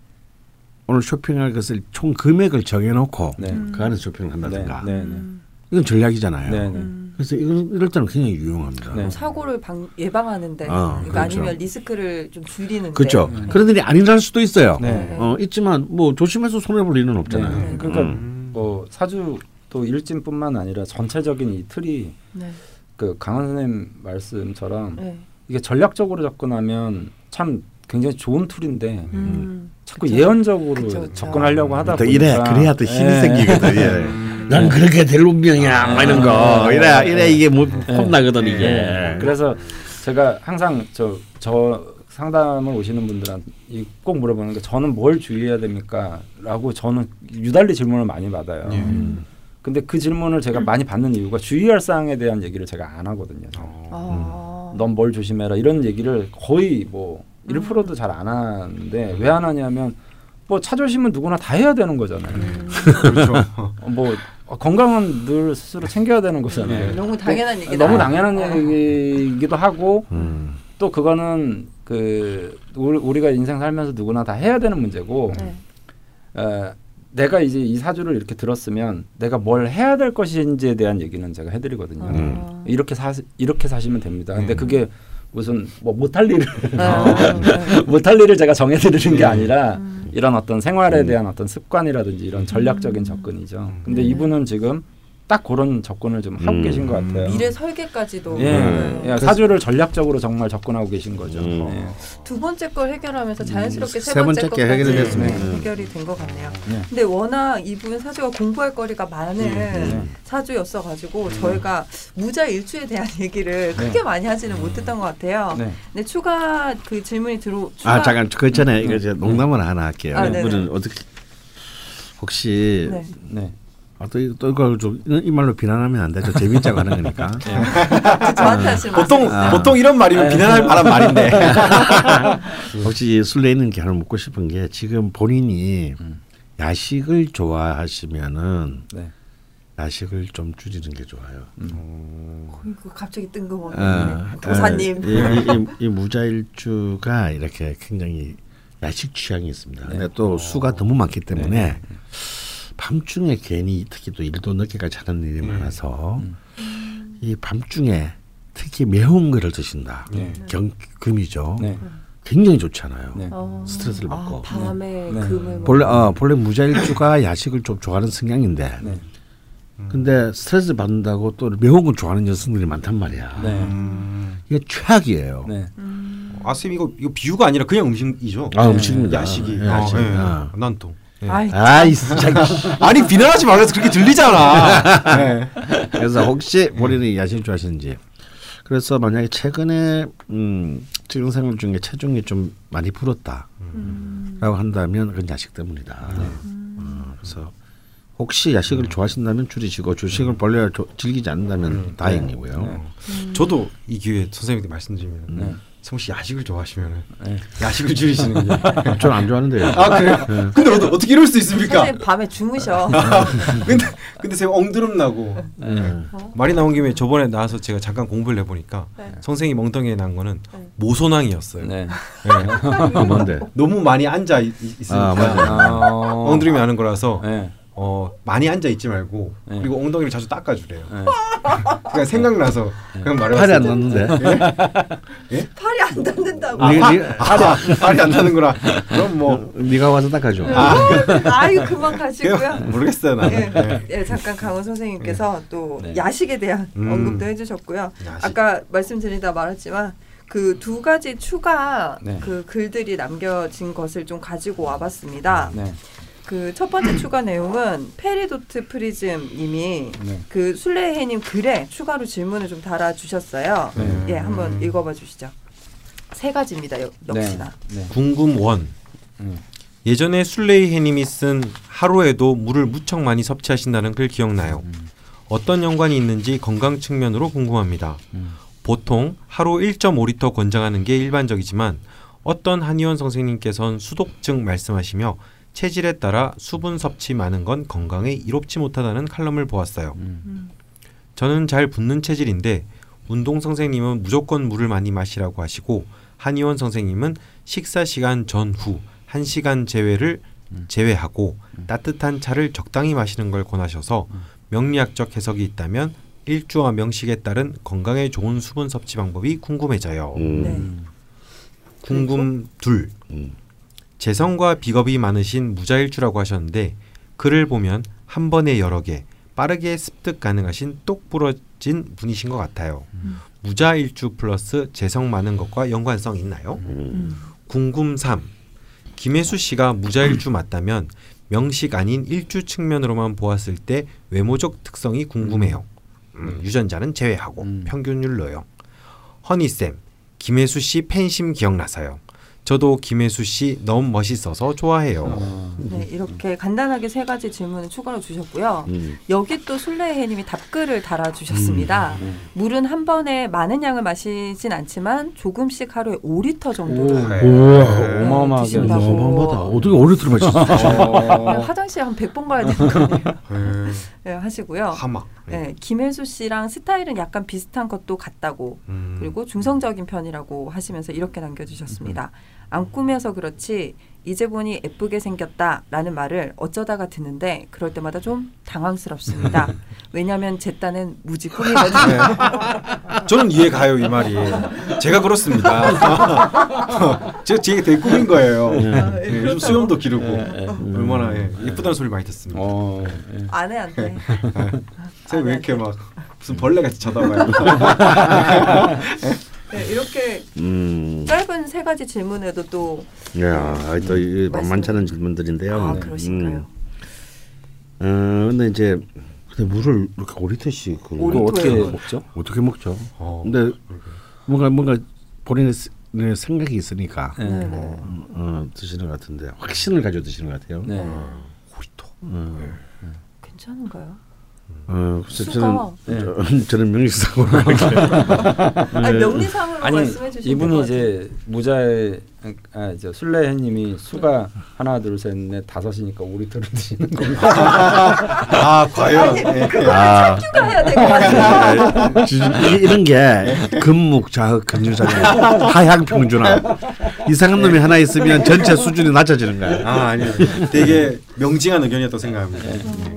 오늘 쇼핑할 것을 총 금액을 정해놓고 네, 그 안에서 쇼핑을 네, 한다든가. 네, 네, 음. 이건 전략이잖아요. 네, 네. 음. 그래서 이건 이럴 때는 굉장히 유용합니다. 네. 사고를 방, 예방하는데 어, 그러니까 그렇죠. 아니면 리스크를 좀 줄이는데 그렇죠. 네. 그런 일이 아니랄 수도 있어요. 네. 어, 있지만 뭐 조심해서 손해 볼 일은 없잖아요. 네. 그러니까 음. 뭐 사주 또 일진뿐만 아니라 전체적인 이 틀이 네. 그 강원 선생님 말씀처럼 네. 이게 전략적으로 접근하면 참 굉장히 좋은 툴인데 음. 자꾸 그쵸. 예언적으로 그쵸, 그쵸. 접근하려고 하다 또 보니까 이래 그래야 또 힘이 예. 생기거든. 예. 난 그렇게 될 운명이야. 막 이런 거. 네. 이래 이래 이게 뭐 예. 폼나거든 이게. 예. 그래서 제가 항상 저 저 상담을 오시는 분들한테 이꼭 물어보는 게 저는 뭘 주의해야 됩니까?라고 저는 유달리 질문을 많이 받아요. 예. 음. 근데 그 질문을 제가 많이 받는 이유가 주의할 사항에 대한 얘기를 제가 안 하거든요. 아. 넌뭘 조심해라 이런 얘기를 거의 뭐 1%도 잘 안 하는데 왜 안 하냐면 뭐 차 조심은 누구나 다 해야 되는 거잖아요. 음. 그렇죠. 어, 뭐 어, 건강은 늘 스스로 챙겨야 되는 거잖아요. 너무 당연한 얘기다. 너무 당연한 어. 얘기이기도 하고 음. 또 그거는 그 우리- 우리 가 인생 살면서 누구나 다 해야 되는 문제고 네. 어, 내가 이제 이 사주를 이렇게 들었으면 내가 뭘 해야 될 것인지에 대한 얘기는 제가 해드리거든요. 아. 이렇게 사 이렇게 사시면 됩니다. 근데 음. 그게 무슨 뭐 못할 일을 아, 네. 못할 일을 제가 정해드리는 게 아니라 음. 이런 어떤 생활에 음. 대한 어떤 습관이라든지 이런 전략적인 음. 접근이죠. 근데 네. 이분은 지금 딱 그런 접근을 좀 하고 음. 계신 것 같아요. 미래 설계까지도 예, 음. 예, 사주를 전략적으로 정말 접근하고 계신 거죠. 음. 예. 두 번째 걸 해결하면서 자연스럽게 음, 세, 세 번째 게 해결이. 네, 해결이 된 것 같네요. 네. 근데 워낙 이분 사주가 공부할 거리가 많은 네. 사주였어 가지고 저희가 무자 일주에 대한 얘기를 네. 크게 많이 하지는 못했던 것 같아요. 네. 근데 추가 그 질문이 들어. 추가, 아 잠깐 그 전에 이거 네. 이제 농담을 하나 할게요. 아, 네네. 이분은 어떻게 혹시 네. 네. 아, 또, 이- 또 이걸 좀 이 말로 비난하면 안 되죠. 재밌자고 하는 거니까. 그 저한테 하시는 보통. 아. 보통 이런 말이면 비난할 만한 말인데. 혹시 술래 있는 게 하나 묻고 싶은 게 지금 본인이 음. 야식을 좋아하시면은 네. 야식을 좀 줄이는 게 좋아요. 어이구, 갑자기 뜬금없네. 어, 도사님. 어, 이, 이, 이, 이 무자일주가 이렇게 굉장히 야식 취향이 있습니다. 근데 또 수가 너무 많기 때문에 밤중에 괜히 특히 또 일도 늦게까지 하는 일이 많아서 이 밤중에 특히 매운 거를 드신다. 네. 경 금이죠. 네. 굉장히 좋잖아요. 네. 어. 스트레스를 받고. 아, 밤에 네. 금을 본래 어, 본래 무자일주가 야식을 좀 좋아하는 성향인데 네. 근데 스트레스 받는다고 또 매운 걸 좋아하는 여성들이 많단 말이야. 네. 음. 이게 최악이에요. 네. 아쌤 이거 이거 비유가 아니라 그냥 음식이죠. 아 음식입니다. 야식이. 예, 야식. 아, 예. 아. 난 또. 예. 아이, 아이 진짜. 아니 비난하지 말아서 그렇게 들리잖아. 예. 그래서 혹시 본인이 야식 좋아하시는지. 그래서 만약에 최근에 음, 생활 중에 체중이 좀 많이 불었다라고 음. 한다면 그건 야식 때문이다. 어, 그래서 혹시 야식을 좋아하신다면 줄이시고 주식을 본래 조- 즐기지 않는다면 다행이고요. 저도 이 기회에 선생님께 말씀드리면 네. 성우 씨 야식을 좋아하시면 네. 야식을 줄이시는 게. 저는 안 좋아하는데요. 아 그래요? 근데 어떻게, 어떻게 이럴 수 있습니까? 밤에 주무셔. 근데 근데 제가 엉드름 나고 네. 말이 나온 김에 저번에 나와서 제가 잠깐 공부를 해보니까 네. 선생님 엉덩이에 난 거는 네. 모소낭이었어요. 네. 뭔데? 너무 많이 앉아 있, 있으니까 아, 맞아요. 어. 엉드름이 나는 거라서 네. 어 많이 앉아 있지 말고 네. 그리고 엉덩이를 자주 닦아주래요. 네. 그냥 생각나서 그냥 팔이 안 말해봤어요. 났는데. 팔이 안 닿는다고. 니, 니, 아, 팔이 안 닿는구나. 그럼 뭐 네가 와서 닦아줘. 아, 이고 그만 가시고요. 모르겠어요 나는. 예, 네. 예, 잠깐 강원 선생님께서 또 네. 야식에 대한 음. 언급도 해주셨고요. 야식. 아까 말씀드리다 말았지만 그 두 가지 추가 네. 그 글들이 남겨진 것을 좀 가지고 와봤습니다. 네. 그 첫 번째 추가 내용은 페리도트 프리즘님이 네. 그 술래해님 글에 추가로 질문을 좀 달아주셨어요. 네. 예, 한번 읽어봐 주시죠. 세 가지입니다. 역- 역시나. 네. 궁금 원. 음. 예전에 술레이 해님이 쓴 하루에도 물을 무척 많이 섭취하신다는 글 기억나요. 어떤 연관이 있는지 건강 측면으로 궁금합니다. 음. 보통 하루 1.5리터 권장하는 게 일반적이지만 어떤 한의원 선생님께선 수독증 말씀하시며 체질에 따라 수분 섭취 많은 건 건강에 이롭지 못하다는 칼럼을 보았어요. 음. 저는 잘 붓는 체질인데 운동 선생님은 무조건 물을 많이 마시라고 하시고 한의원 선생님은 식사 시간 전후 1시간 제외를 제외하고 따뜻한 차를 적당히 마시는 걸 권하셔서 명리학적 해석이 있다면 일주와 명식에 따른 건강에 좋은 수분 섭취 방법이 궁금해져요. 음. 네. 궁금 둘. 음. 재성과 비겁이 많으신 무자일주라고 하셨는데 글을 보면 한 번에 여러 개 빠르게 습득 가능하신 똑 부러진 분이신 것 같아요. 무자일주 플러스 재성 많은 것과 연관성 있나요? 음. 궁금 3. 김혜수 씨가 무자일주 맞다면 명식 아닌 일주 측면으로만 보았을 때 외모적 특성이 궁금해요. 음, 유전자는 제외하고 음. 평균율로요. 허니쌤, 김혜수 씨 팬심 기억나서요. 저도 김혜수 씨 너무 멋있어서 좋아해요. 어. 네, 이렇게 간단하게 세 가지 질문을 추가로 주셨고요. 음. 여기 또 술래해님이 답글을 달아주셨습니다. 음. 물은 한 번에 많은 양을 마시진 않지만 조금씩 하루에 5리터 정도를 네. 어마어마하게. 어마어마하다. 어떻게 오래 마셨어? 어. 화장실 한 100번 가야 되는 거 아니에요? 네. 네, 하시고요. 하막. 네, 김혜수 씨랑 스타일은 약간 비슷한 것도 같다고 음. 그리고 중성적인 편이라고 하시면서 이렇게 남겨주셨습니다. 안 꾸며서 그렇지 이제 보니 예쁘게 생겼다라는 말을 어쩌다가 듣는데 그럴 때마다 좀 당황스럽습니다. 왜냐하면 제 딴은 무지 꾸미거든요. 네. 저는 이해 가요 이 말이. 제가 그렇습니다. 제가 제게 되게 꾸민 거예요. 네, 예, 요즘 수염도 기르고 예, 예. 얼마나 예, 예쁘다는 소리 많이 듣습니다. 어. 예. 아내한테 제가 왜 이렇게 막 무슨 벌레 같이 쳐다봐요. 네, 이렇게 음. 짧은 세 가지 질문에도 또 야, 또이 말씀- 만만치 않은 질문들인데요. 아, 음. 그러신가요? 어, 근데 이제 근데 물을 이렇게 5리터씩 그 어떻게. 먹죠? 어떻게 먹죠? 어, 근데 뭔가 뭔가 본인의 스- 네, 생각이 있으니까 네. 네, 네. 어, 드시는 것 같은데 확신을 가지고 드시는 것 같아요. 네. 오리토. 음. 괜찮은가요? 어, 그래서 수가. 저는 네. 저, 저는 이렇게 아니 명리상으로 아니 말씀해 주시면 이분이 이제 모자에 아 이제 술래해님이 수가 하나 둘 셋 넷 다섯이니까 오리털을 드시는 겁니다. 아 과연 예. 아, 같아요. 추가해야 될 것 같아요. 이- 이런 게 금묵 자흑 근유자가 하향 평준화 이상한 놈이 하나 있으면 전체 수준이 낮아지는 거야. 아 아니요 되게 명징한 의견이었다고 생각합니다.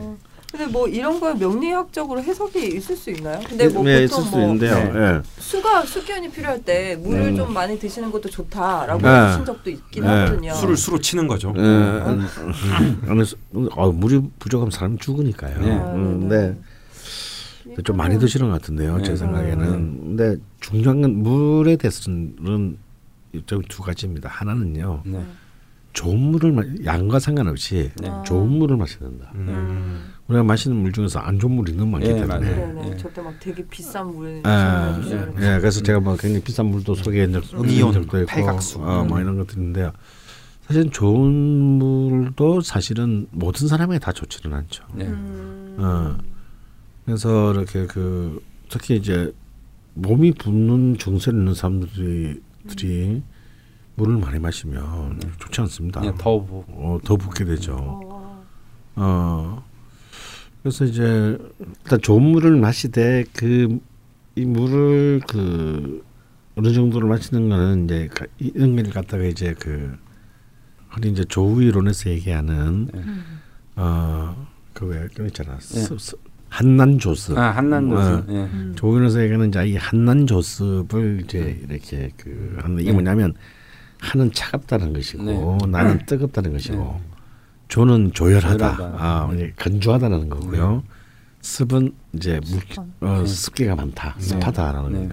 어, 근데 뭐 이런 거 명리학적으로 해석이 있을 수 있나요? 근데 뭐 네, 보통 있을 수뭐 있는데요. 예. 수가 수기운이 필요할 때 물을 음. 좀 많이 드시는 것도 좋다라고 네. 하신 적도 있긴 네. 하거든요. 술을 수로 치는 거죠. 예, 음, 음, 어, 물이 부족하면 사람이 죽으니까요. 네. 음, 네. 좀 많이 드시는 것 같은데요. 네. 제 생각에는. 근데 중요한 건 물에 대해서는 좀두 가지입니다. 하나는요. 네. 좋은 물을 마, 양과 상관없이 네. 좋은 물을 마셔야 된다. 음. 우리가 마시는 물 중에서 안 좋은 물이 너무 많기 예, 때문에. 맞아요. 네네. 예. 저때 막 되게 비싼 물 예, 추천해 예, 그래서 제가 뭐 굉장히 비싼 물도 소개한 적, 음이온, 적도 있고, 팔각수. 어, 뭐 이런 것들인데요. 사실 좋은 물도 사실은 모든 사람에게 다 좋지는 않죠. 네. 음. 어. 그래서 이렇게 그 특히 이제 몸이 붓는 증세를 있는 사람들이 들이 물을 많이 마시면 좋지 않습니다. 그냥 더 부. 어, 더 붓게 되죠. 어. 어. 그래서 이제 일단 좋은 물을 마시되 그 이 물을 그 어느 정도를 마시는 거는 이제 가- 이런 걸 갖다가 이제 그 흔히 이제 조우 이론에서 얘기하는 네. 어그왜 그거 있잖아 스- 스- 한난 조습 아 한난 어. 교수. 예. 음. 조후 이론에서 얘기하는 이제 이 한난 조습을 이제 이렇게 그 하는 이게 네. 뭐냐면 한은 차갑다는 것이고 네. 난은 뜨겁다는 것이고 조는 조열하다, 조열하다. 아, 이제 건조하다는 거고요. 습은 이제 물, 습한. 어, 네. 습기가 많다, 네. 습하다라는 네. 거예요.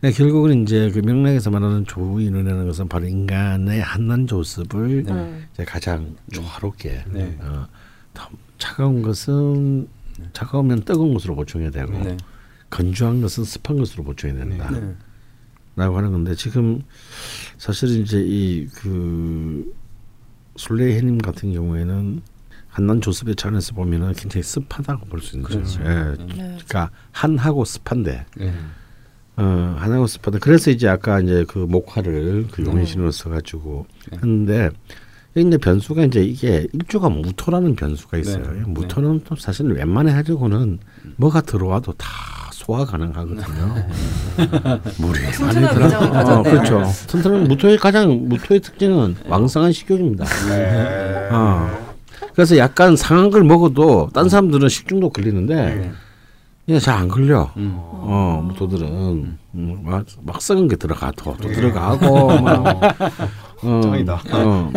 네, 결국은 이제 그 명리학에서 말하는 조후라는 것은 바로 인간의 한난 조습을 네. 음. 이제 가장 조화롭게 네. 어, 더 차가운 것은 차가우면 뜨거운 것으로 보충해야 되고 네. 건조한 것은 습한 것으로 보충해야 된다. 네. 라고 하는 건데 지금 사실 이제 이 그 술래해님 같은 경우에는 한난 조습의 차원에서 보면은 굉장히 습하다고 볼 수 있는 그렇죠. 거죠. 예. 네. 그러니까 한하고 습한데 네. 어, 한하고 습하다. 그래서 이제 아까 이제 그 목화를 그 용신으로 써가지고 네. 했는데 이제 변수가 이제 이게 일조가 무토라는 변수가 있어요. 네. 무토는 또 사실 웬만해 하려고는 뭐가 들어와도 다 소화 가능하거든요. 물이 많이 들어. 어. 그렇죠. 튼튼한 무토의 가장 무토의 특징은 왕성한 식욕입니다. 네. 어. 그래서 약간 상한 걸 먹어도 딴 사람들은 식중독 걸리는데 네. 그냥 잘 안 걸려. 음. 어, 무토들은 음, 막, 막 썩은 게 들어가 또, 또 들어가고 막 어, 짱이다. 어.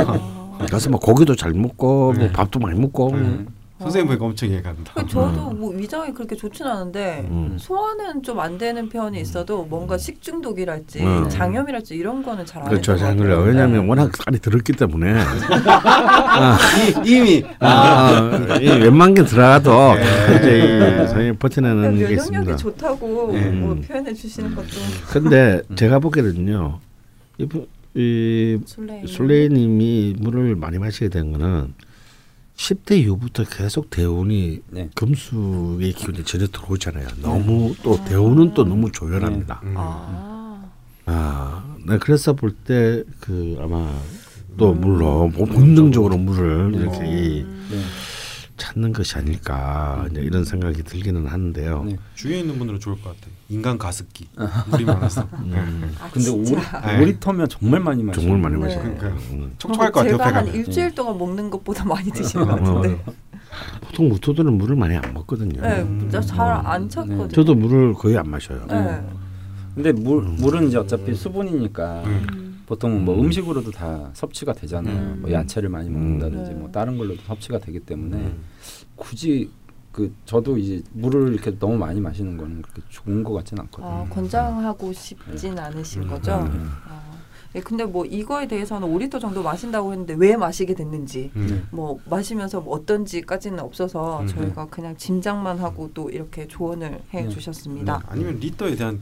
그래서 뭐 고기도 잘 먹고 뭐 밥도 많이 먹고 네. 선생님 보니까 엄청 이해간다. 그 저도 뭐 위장이 그렇게 좋진 않은데 음. 소화는 좀 안 되는 편이 있어도 뭔가 식중독이랄지 음. 장염이랄지 이런 거는 잘안 그렇죠. 잘안 걸려요. 걸려. 왜냐하면 워낙 살이 들었기 때문에 이미 아, 아, 이 웬만 게 들어가도 이제 이 선생님 버텨내는 게 있습니다. 면역력이 좋다고 네. 뭐 음. 표현해 주시는 것도 근데 제가 보기에는요, 이, 부- 이 술래 술래님이 물을 많이 마시게 된 거는 10대 이후부터 계속 대운이 네. 금수의 기운이 전혀 들어오잖아요. 너무 또 대운은 또 너무 조열합니다. 음. 아, 아, 네, 그래서 볼 때 그 아마 또 물론 뭐 본능적으로 물을 이렇게 이 네. 찾는 것이 아닐까 이제 이런 생각이 들기는 하는데요. 네. 주위에 있는 분들은 좋을 것 같아. 인간 가습기. 물이 많아서. 음, 아, 근데 오리. 네. 오리터면 정말 많이 마셔. 정말 많이 네. 마셔요. 그러니까요. 음. 촉촉할 것 같아요. 제가 한. 일주일 동안 먹는 것보다 많이 드시는 것 어, 같은데. 보통 무토들은 물을 많이 안 먹거든요. 네, 음. 잘안 찾거든요. 저도 물을 거의 안 마셔요. 네. 근데 물 물은 이제 어차피 수분이니까 음. 보통 뭐 음. 음식으로도 다 섭취가 되잖아요. 음. 뭐 야채를 많이 먹는다든지 네. 뭐 다른 걸로도 섭취가 되기 때문에 음. 굳이 그 저도 이제 물을 이렇게 너무 많이 마시는 거는 그렇게 좋은 것 같지는 않거든요. 아, 권장하고 싶진 않으신 음. 거죠. 음. 아, 예, 근데 뭐 이거에 대해서는 5리터 정도 마신다고 했는데 왜 마시게 됐는지 음. 뭐 마시면서 뭐 어떤지까지는 없어서 음. 저희가 그냥 짐작만 하고 또 이렇게 조언을 해 네. 주셨습니다. 아니면 리터에 대한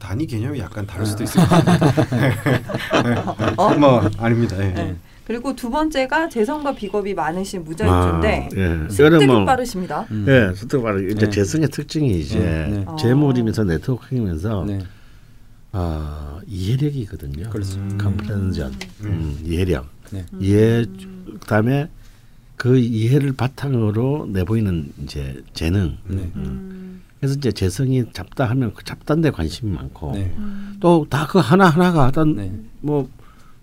단위 개념이 약간 다를 수도 있을 것 같아요. 어? 뭐 아닙니다. 예. 네. 그리고 두 번째가 재성과 비겁이 많으신 무자일주인데 아, 예. 습득이 이거는 뭐- 빠르십니다. 음. 예, 습득 바로 이제 네. 재성의 특징이 이제 네. 재물이면서 네트워킹이면서 네. 아 이해력이거든요. 그렇죠. 음. 음, 이해력, 네. 이해 그다음에 그 이해를 바탕으로 내보이는 이제 재능. 네. 음. 그래서 이제 재성이 잡다 하면 그 잡다인 데 관심이 많고 네. 또 다 그 하나 하나가 어떤 네. 뭐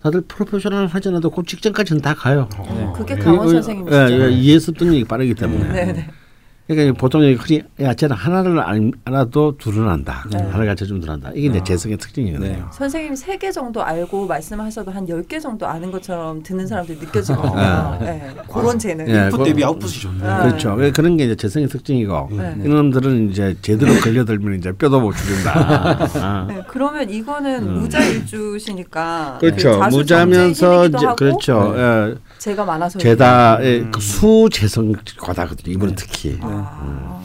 다들 프로페셔널 하잖아도 그 직전까지는 다 가요. 어, 그게 예. 강원 그- 선생님이시죠? 예, 예, 이해 습득력이 빠르기 때문에. 네, 네. 그러니까 보통 흔히 야 쟤는 하나를 알- 알아도 둘은 안다. 네. 하나를 가르쳐주면 둘은 안다. 이게 이제 재성의 특징이거든요. 네. 선생님 세 개 정도 알고 말씀하셔도 한 열 개 정도 아는 것처럼 듣는 사람들이 느껴지거든요. 아. 네. 그런 재능. 예, 인풋 그- 대비 아웃풋이 좋네요. 아. 그렇죠. 그런 게 이제 재성의 특징이고 네. 이놈들은 이제 제대로 걸려들면 이제 뼈도 못 죽인다. 아. 네, 그러면 이거는 음. 무자일주시니까 그렇죠. 그 무자면서 하고 그렇죠. 예, 제가 많아서 제다의 음. 그 수재성 과다거든요. 이번에 특히. 아.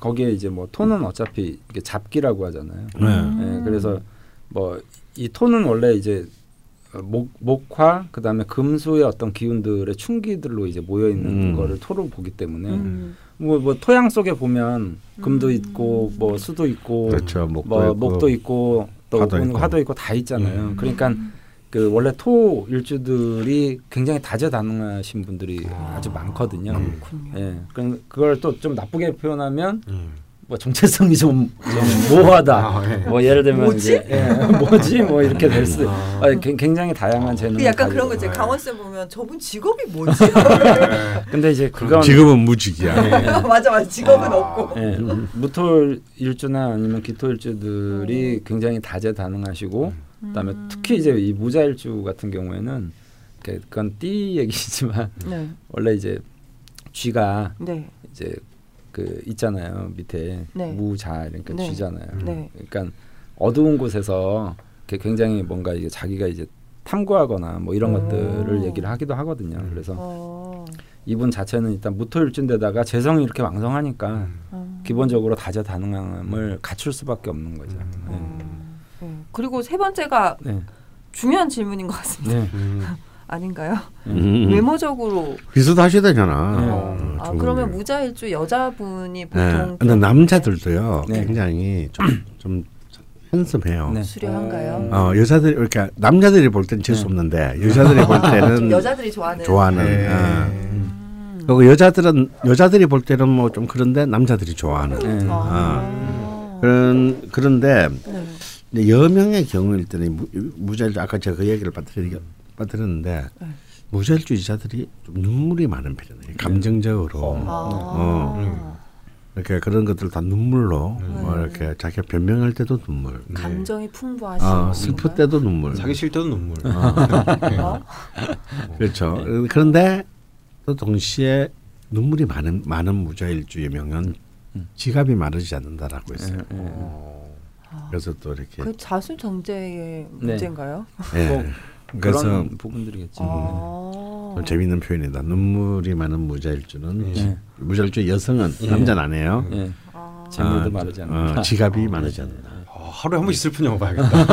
거기에 이제 뭐 톤은 어차피 이게 잡기라고 하잖아요. 네. 음. 예, 그래서 뭐 이 톤은 원래 이제 목 목화 그다음에 금수의 어떤 기운들의 충기들로 이제 모여 있는 음. 거를 토로 보기 때문에 음. 뭐, 뭐 토양 속에 보면 금도 음. 있고 뭐 수도 있고 그렇죠. 목도 뭐 있고. 목도 있고 또 화도 화도, 있고. 화도 있고 다 있잖아요. 음. 그러니까 그 원래 토 일주들이 굉장히 다재다능하신 분들이 아 주 많거든요. 그렇군요. 예, 그 그걸 또 좀 나쁘게 표현하면 음. 뭐 정체성이 좀, 좀 모호하다. 아, 예. 뭐 예를 들면 뭐지? 이제 예, 뭐지 뭐 이렇게 될 수도. 아. 아, 굉- 굉장히 다양한 재능. 그 약간 그런 거죠. 강원 쌤 보면 저분 직업이 뭐지? 근데 이제 그건 지금은 무직이야. 맞아 맞아 직업은 없고. 예, 무토 일주나 아니면 기토 일주들이 굉장히 다재다능하시고 그다음에 음. 특히 이제 이 무자 일주 같은 경우에는 그건 띠 얘기지만 네, 원래 이제 쥐가 네, 이제 그 있잖아요 밑에 네. 무자 그러니까 네. 쥐잖아요. 네. 그러니까 어두운 곳에서 이렇게 굉장히 뭔가 이게 자기가 이제 탐구하거나 뭐 이런 오. 것들을 얘기를 하기도 하거든요. 음. 그래서 어, 이분 자체는 일단 무토일주인데다가 재성이 이렇게 왕성하니까 어. 기본적으로 다재다능함을 갖출 수밖에 없는 거죠. 어, 네. 그리고 세 번째가 네. 중요한 질문인 것 같습니다. 네. 음. 아닌가요? 음. 외모적으로 비슷하셔야 되잖아. 네. 어, 아좀 그러면 게. 무자일주 여자분이 네. 보통 근데 남자들도요. 네. 굉장히 좀 좀 핸섬해요. 네. 수려한가요? 어 여자들이 그러니까 남자들이 볼 때는 질수 네. 없는데 여자들이 볼 때는 좀 여자들이 좋아하는 좋아하는. 네. 어. 음. 그리고 여자들은 여자들이 볼 때는 뭐 좀 그런데 남자들이 좋아하는 네. 아. 그런 그런데 네. 이제 여명의 경우일 때는 무, 무자일주 아까 제가 그 얘기를 빠뜨렸는데 네. 무자일주의자들이 좀 눈물이 많은 편이에요. 감정적으로 아. 어. 이렇게 그런 것들 다 눈물로 네. 뭐 이렇게 자기가 변명할 때도 눈물, 감정이 풍부하신 아 슬플 때도 눈물. 사기 싫 때도 눈물. 어? 그렇죠. 그런데 또 동시에 눈물이 많은 많은 무자일주의 명은 음. 지갑이 마르지 않는다라고 했어요. 예, 예, 예. 그래서 또 이렇게 그 자수 정제의 네. 문제인가요? 예. 뭐 그래서 그런 부분들이겠지. 아. 좀 재미있는 표현이다. 눈물이 많은 무자일주는 네. 무자일주 여성은 남자는 안 해요. 예. 아. 재물도 아, 마르지 않는다. 어, 지갑이 마르지 않는다. 어, 하루에 한 번씩 슬픈 영화 봐야겠다.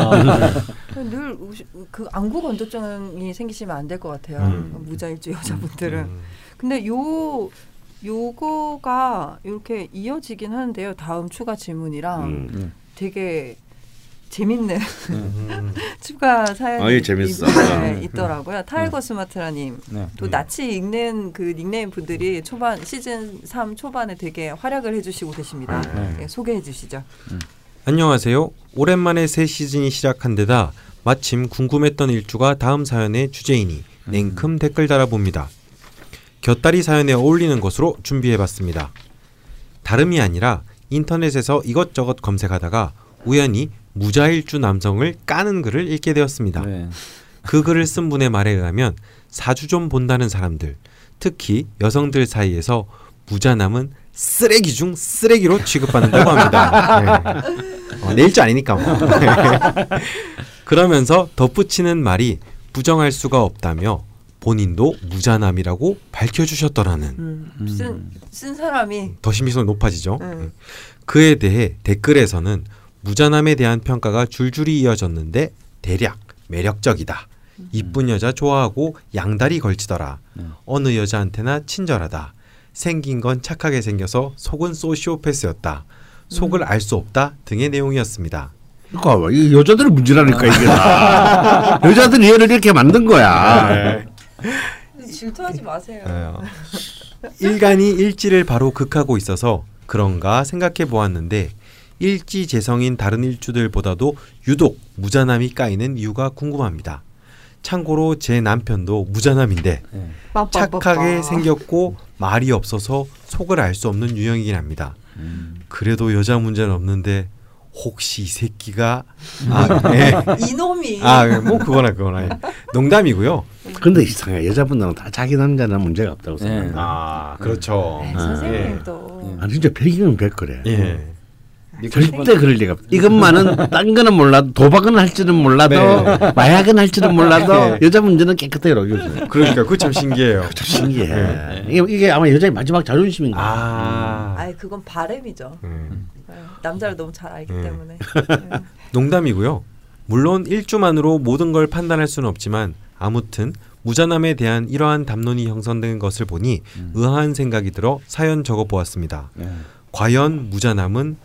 늘그 안구 건조증이 생기시면 안 될 것 같아요. 음. 무자일주 여자분들은. 음. 근데 요 요거가 이렇게 이어지긴 하는데요. 다음 추가 질문이랑 음. 음. 되게 재밌는 음. 추가 사연이 아, 이게 재밌어. 네, 음. 있더라고요. 타이거 수마트라님. 네. 또 낯이 익는 그 닉네임 분들이 초반 시즌 3 초반에 되게 활약을 해주시고 계십니다. 네. 네, 소개해 주시죠. 안녕하세요. 오랜만에 새 시즌이 시작한 데다 마침 궁금했던 일주가 다음 사연의 주제이니 냉큼 댓글 달아봅니다. 곁다리 사연에 어울리는 것으로 준비해봤습니다. 다름이 아니라 인터넷에서 이것저것 검색하다가 우연히 무자일주 남성을 까는 글을 읽게 되었습니다. 네. 그 글을 쓴 분의 말에 의하면 사주 좀 본다는 사람들, 특히 여성들 사이에서 무자남은 쓰레기 중 쓰레기로 취급받는다고 합니다. 네. 어, 내 일주 아니니까 뭐. 그러면서 덧붙이는 말이 부정할 수가 없다며 본인도 무자남이라고 밝혀주셨더라는 음, 쓴, 쓴 사람이 더 심미성이 높아지죠. 음. 그에 대해 댓글에서는 무자남에 대한 평가가 줄줄이 이어졌는데 대략 매력적이다. 이쁜 여자 좋아하고 양다리 걸치더라. 음. 어느 여자한테나 친절하다. 생긴 건 착하게 생겨서 속은 소시오패스였다. 속을 알 수 없다 등의 내용이었습니다. 그러니까 이 여자들의 문제라니까 이게 다. 여자들이 얘를 이렇게 만든 거야. 질투하지 마세요. 어, 일간이 일지를 바로 극하고 있어서 그런가 생각해 보았는데 일지 재성인 다른 일주들보다도 유독 무자남이 까이는 이유가 궁금합니다. 참고로 제 남편도 무자남인데 네. 착하게 생겼고 말이 없어서 속을 알 수 없는 유형이긴 합니다. 음. 그래도 여자 문제는 없는데 혹시 이 새끼가 아, 예. 이놈이 아, 뭐 그거나 그거나 예. 농담이고요. 근데 이상해 여자분들은 다 자기 남자는 문제가 없다고 네. 생각한다. 아, 그렇죠. 네, 예. 선생님도 아 진짜 백이면 백 그래. 예. 믿고 싶은- 절대 그럴 리가 없어. 이것만은 딴 거는 몰라도 도박은 할지는 몰라도 네. 마약은 할지는 몰라도 네. 여자 문제는 깨끗하게 녹여줘요. 그러니까 그참 신기해요. 참 신기해. 이게, 이게 아마 여자의 마지막 자존심인 거야. 아, 아이 그건 바램이죠. 음. 네, 남자를 너무 잘 알기 네. 때문에. 네. 농담이고요. 물론 일주만으로 모든 걸 판단할 수는 없지만 아무튼 무자남에 대한 이러한 담론이 형성된 것을 보니 의아한 생각이 들어 사연 적어 보았습니다. 네. 과연 무자남은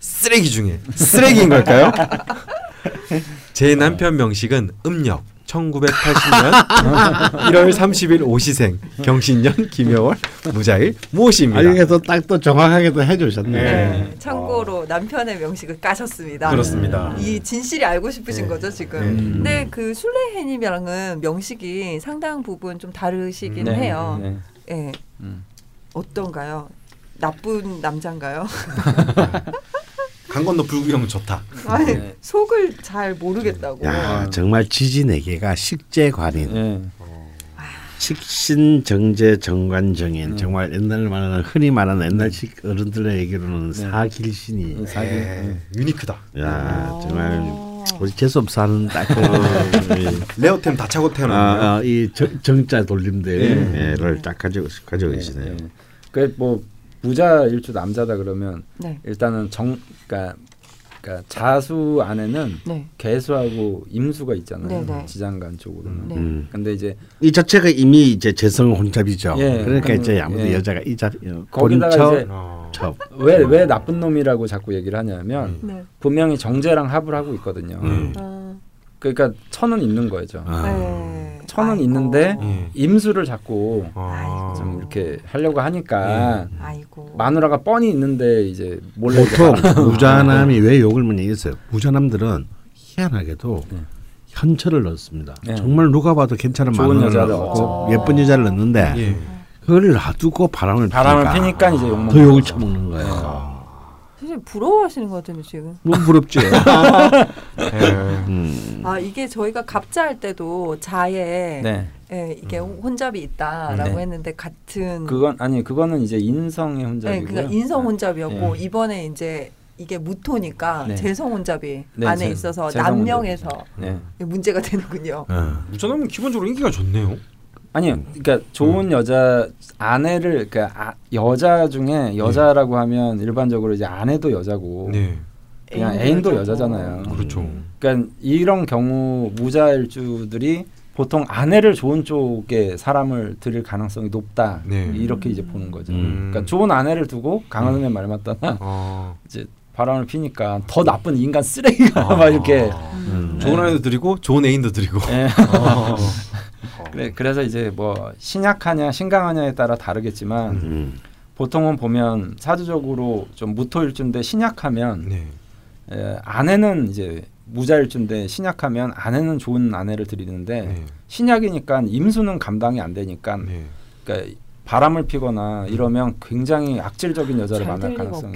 쓰레기 중에 쓰레기인 걸까요? 제 남편 명식은 음력 1980년 1월 30일 오시생 경신년 김여월 무자일 무엇입니다. 아 이게 또딱 또 정확하게 또 해주셨네. 네. 네, 참고로 남편의 명식을 까셨습니다. 그렇습니다. 이 진실이 알고 싶으신 네. 거죠 지금. 네. 근데 그 술래해님이랑은 명식이 상당 부분 좀 다르시긴 네. 해요. 네. 예, 음. 어떤가요? 나쁜 남자인가요? 강 건너 불구경은 좋다. 아니, 네. 속을 잘 모르겠다고. 야 정말 지지네개가 식재관인, 네. 식신 정제 정관 정인 네. 정말 옛날 말하는 흔히 말하는 옛날식 어른들의 얘기로는 사길신이. 사기. 네. 유니크다. 야 아. 정말 우리 재수 없 사는 딱그 레어템 다 차고 태어났네요. 아, 아, 이 정- 정자 돌림대를 딱 가지고 가지고 네, 계시네요. 네. 그뭐 무자 일주 남자다 그러면 네, 일단은 정 그러니까 그러니까 자수 안에는 네, 개수하고 임수가 있잖아요. 네, 네. 지장간 쪽으로는. 네. 음. 근데 이제 이 자체가 이미 이제 재성 혼잡이죠. 예, 그러니까 이제 아무도 예. 여자가 이 자리 거기다가 본처 이제 어. 첩. 왜왜 나쁜 놈이라고 자꾸 얘기를 하냐면 네. 분명히 정제랑 합을 하고 있거든요. 음. 아, 그러니까 천은 있는 거죠. 아. 네. 천은 아이고. 있는데 예. 임수를 자꾸 아. 좀 이렇게 하려고 하니까 아이고. 마누라가 뻔히 있는데 이제 몰래 보통 막- 무자남이 왜 욕을 많이 했어요? 무자남들은 희한하게도 네. 현철을 넣습니다. 네. 정말 누가 봐도 괜찮은 마누라를 넣고 얻죠. 예쁜 여자를 넣는데 예. 그걸 놔두고 바람을 바람을 피니까 피니까 이제 욕더 욕을 처먹는 거예요. 선생님 부러워하시는 것 같은데 지금. 너무 부럽지. 예. 음. 아 이게 저희가 갑자할 때도 자에 네. 예, 이게 혼잡이 있다라고 네. 했는데 같은 그건 아니 그거는 이제 인성의 네, 혼잡이고요. 그러니까 인성 혼잡이었고 네. 이번에 이제 이게 무토니까 네. 재성 혼잡이 네, 안에 재- 있어서 남명에서 네. 문제가 되는군요. 어. 무자남은 기본적으로 인기가 좋네요. 아니요. 그러니까 좋은 여자 아내를 그러니까 아, 여자 중에 여자라고 하면 일반적으로 이제 아내도 여자고 네. 그냥 애인도. 여자잖아요. 그렇죠. 그러니까 이런 경우 무자일주들이 보통 아내를 좋은 쪽에 사람을 들일 가능성이 높다. 네. 이렇게 이제 보는 거죠. 음. 그러니까 좋은 아내를 두고 강한음의 말 맞다나 아. 이제 바람을 피니까 더 나쁜 인간 쓰레기가 막 이렇게 음. 좋은 아이도 드리고 좋은 애인도 드리고. 예. 어. 그래, 그래서 이제 뭐 신약하냐 신강하냐에 따라 다르겠지만 음. 보통은 보면 사주적으로 좀 무토일주인데 신약하면 네. 에, 아내는 이제 무자일주인데 신약하면 아내는 좋은 아내를 드리는데 네. 신약이니까 임수는 감당이 안 되니까 네. 그러니까 바람을 피거나 이러면 굉장히 악질적인 여자를 만날 가능성이.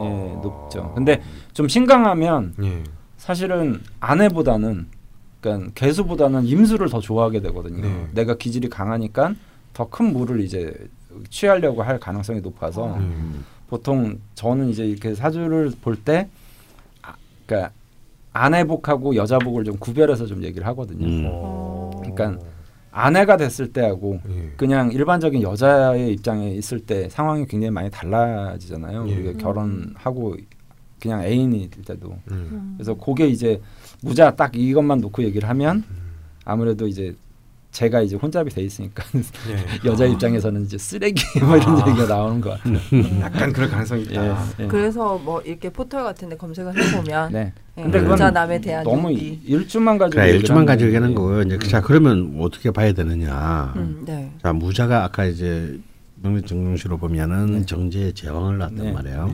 예, 높죠. 근데 좀 신강하면 예. 사실은 아내보다는 그러니까 개수보다는 임수를 더 좋아하게 되거든요. 네. 내가 기질이 강하니까 더 큰 물을 이제 취하려고 할 가능성이 높아서 음. 보통 저는 이제 이렇게 사주를 볼때 아, 그러니까 아내복하고 여자복을 좀 구별해서 좀 얘기를 하거든요. 음. 어. 그러니까 아내가 됐을 때하고 예. 그냥 일반적인 여자의 입장에 있을 때 상황이 굉장히 많이 달라지잖아요. 예. 우리가 결혼하고 그냥 애인일 때도 음. 그래서 그게 이제 무자 딱 이것만 놓고 얘기를 하면 아무래도 이제 제가 이제 혼잡이 돼 있으니까 네. 여자 입장에서는 이제 쓰레기 뭐 이런 아. 얘기가 나오는 것 같아요. 약간 그럴 가능성이 있다. 예, 예. 그래서 뭐 이렇게 포털 같은데 검색을 해보면 네. 예, 근데 그건 여자 남에 대한 너무 유비. 일주만 가지고 그래 일주만 하는 가지고 얘기하는. 거고요. 이제 자 그러면 어떻게 봐야 되느냐? 음, 네. 자 무자가 아까 이제 명리정령시로 보면은 네. 정제에 제왕을 낳았단 네. 말이에요.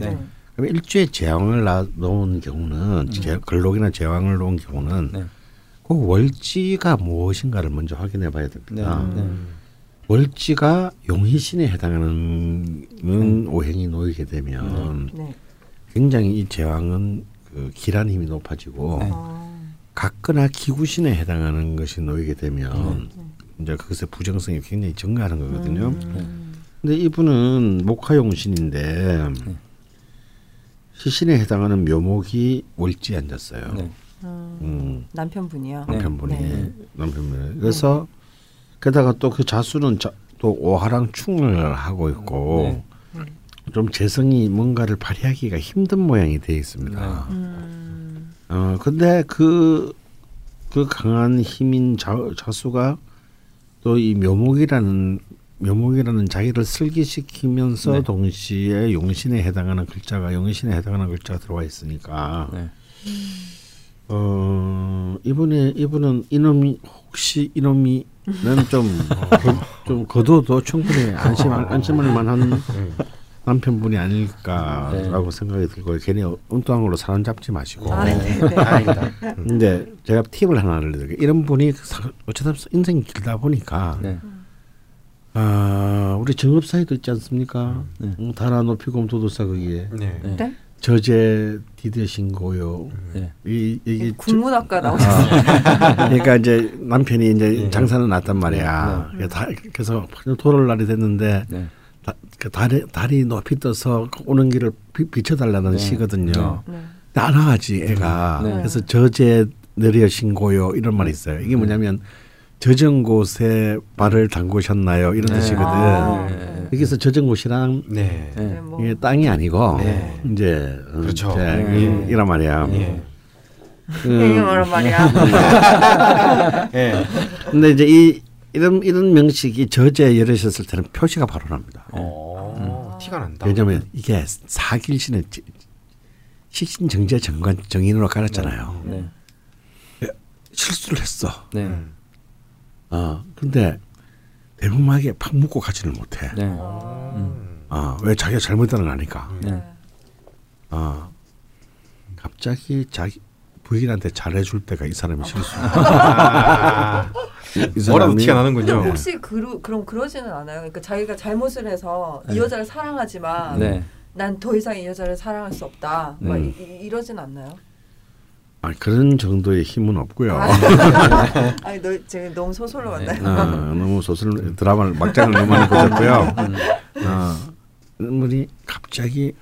네. 음. 그럼 일주에 제왕을 낳- 놓은 경우는 제, 근록이나 제왕을 놓은 경우는 네. 그 월지가 무엇인가를 먼저 확인해 봐야 됩니다. 네. 월지가 용희신에 해당하는 은 오행이 놓이게 되면 네. 굉장히 이 제왕은 그 기란 힘이 높아지고 네. 어, 각거나 기구신에 해당하는 것이 놓이게 되면 네. 이제 그것의 부정성이 굉장히 증가하는 거거든요. 음. 근데 이분은 목화용신인데 네. 시신에 해당하는 묘목이 월지에 앉았어요. 네. 음, 음, 남편분이요. 남편분이 네. 남편분이 그래서 게다가 또 그 자수는 자, 또 오하랑 충을 하고 있고 네. 좀 재성이 뭔가를 발휘하기가 힘든 모양이 되어 있습니다. 음, 어 근데 그, 그 강한 힘인 자, 자수가 또 이 묘목이라는 묘목이라는 자기를 슬기시키면서 네. 동시에 용신에 해당하는 글자가 용신에 해당하는 글자가 들어와 있으니까 네. 어 이분의 이분은 이놈이 혹시 이놈이는 좀좀 거둬도 충분히 안심 안심할 만한 남편분이 아닐까라고 생각이 들고 괜히 엉뚱한 걸로 사람 잡지 마시고 아, 네, 네. 다행이다. 근데 제가 팁을 하나 알려드릴게요. 이런 분이 사- 어쩌다 인생이 길다 보니까 네. 아 우리 정읍사에도 있지 않습니까? 네. 음, 달아 높이 곰도도사 거기에 네. 네. 네? 저제 디드신 고요. 네. 이 이게 저- 국문학과 나오셨어요. 그러니까 이제 남편이 이제 네. 장사는 났단 말이야. 그래서 다- 그래서 돌을 날이 됐는데 네. 다, 그 달이 달이 높이 떠서 오는 길을 비, 비춰달라는 네. 시거든요. 네. 와가지 애가. 네. 그래서 저제 내려 신 고요 이런 말이 있어요. 이게 뭐냐면 젖은 곳에 발을 담그셨나요 이런 네. 뜻이거든. 아, 네. 여기서 젖은 곳이랑 네. 네. 네, 뭐 이게 땅이 아니고 네. 이제 음, 그렇죠. 이제 네. 이- 이란 말이야. 예. 그, 이게 뭐란 말이야. 예. 근데 이제 이 이런 이런 명식이 저제 열으셨을 때는 표시가 바로 납니다. 어, 티가 난다. 왜냐하면 이게 사길신의 지- 식신 정제 정관 정인으로 가렸잖아요. 네. 실수를 했어. 네. 음. 어 근데 대범하게 팍 묶고 가지를 못해. 네. 어, 왜 자기가 잘못한 걸 아니까. 네. 어, 갑자기 자기 부인한테 잘해줄 때가 이 사람이 실수. 아, 이 뭐라도 티가 나는군요. 혹시 그러, 그럼 그러지는 않아요? 그러니까 자기가 잘못을 해서 이 네. 여자를 사랑하지만 네. 난더 이상 이 여자를 사랑할 수 없다. 막 음. 이, 이- 이러진 않나요? 아, 그런 정도의 힘은 없고요. 아니 너 지금 너무 소설로 만나요. 어, 너무 소설 드라마를 막장을 너무 많이 보셨고요. 어, 인물이 갑자기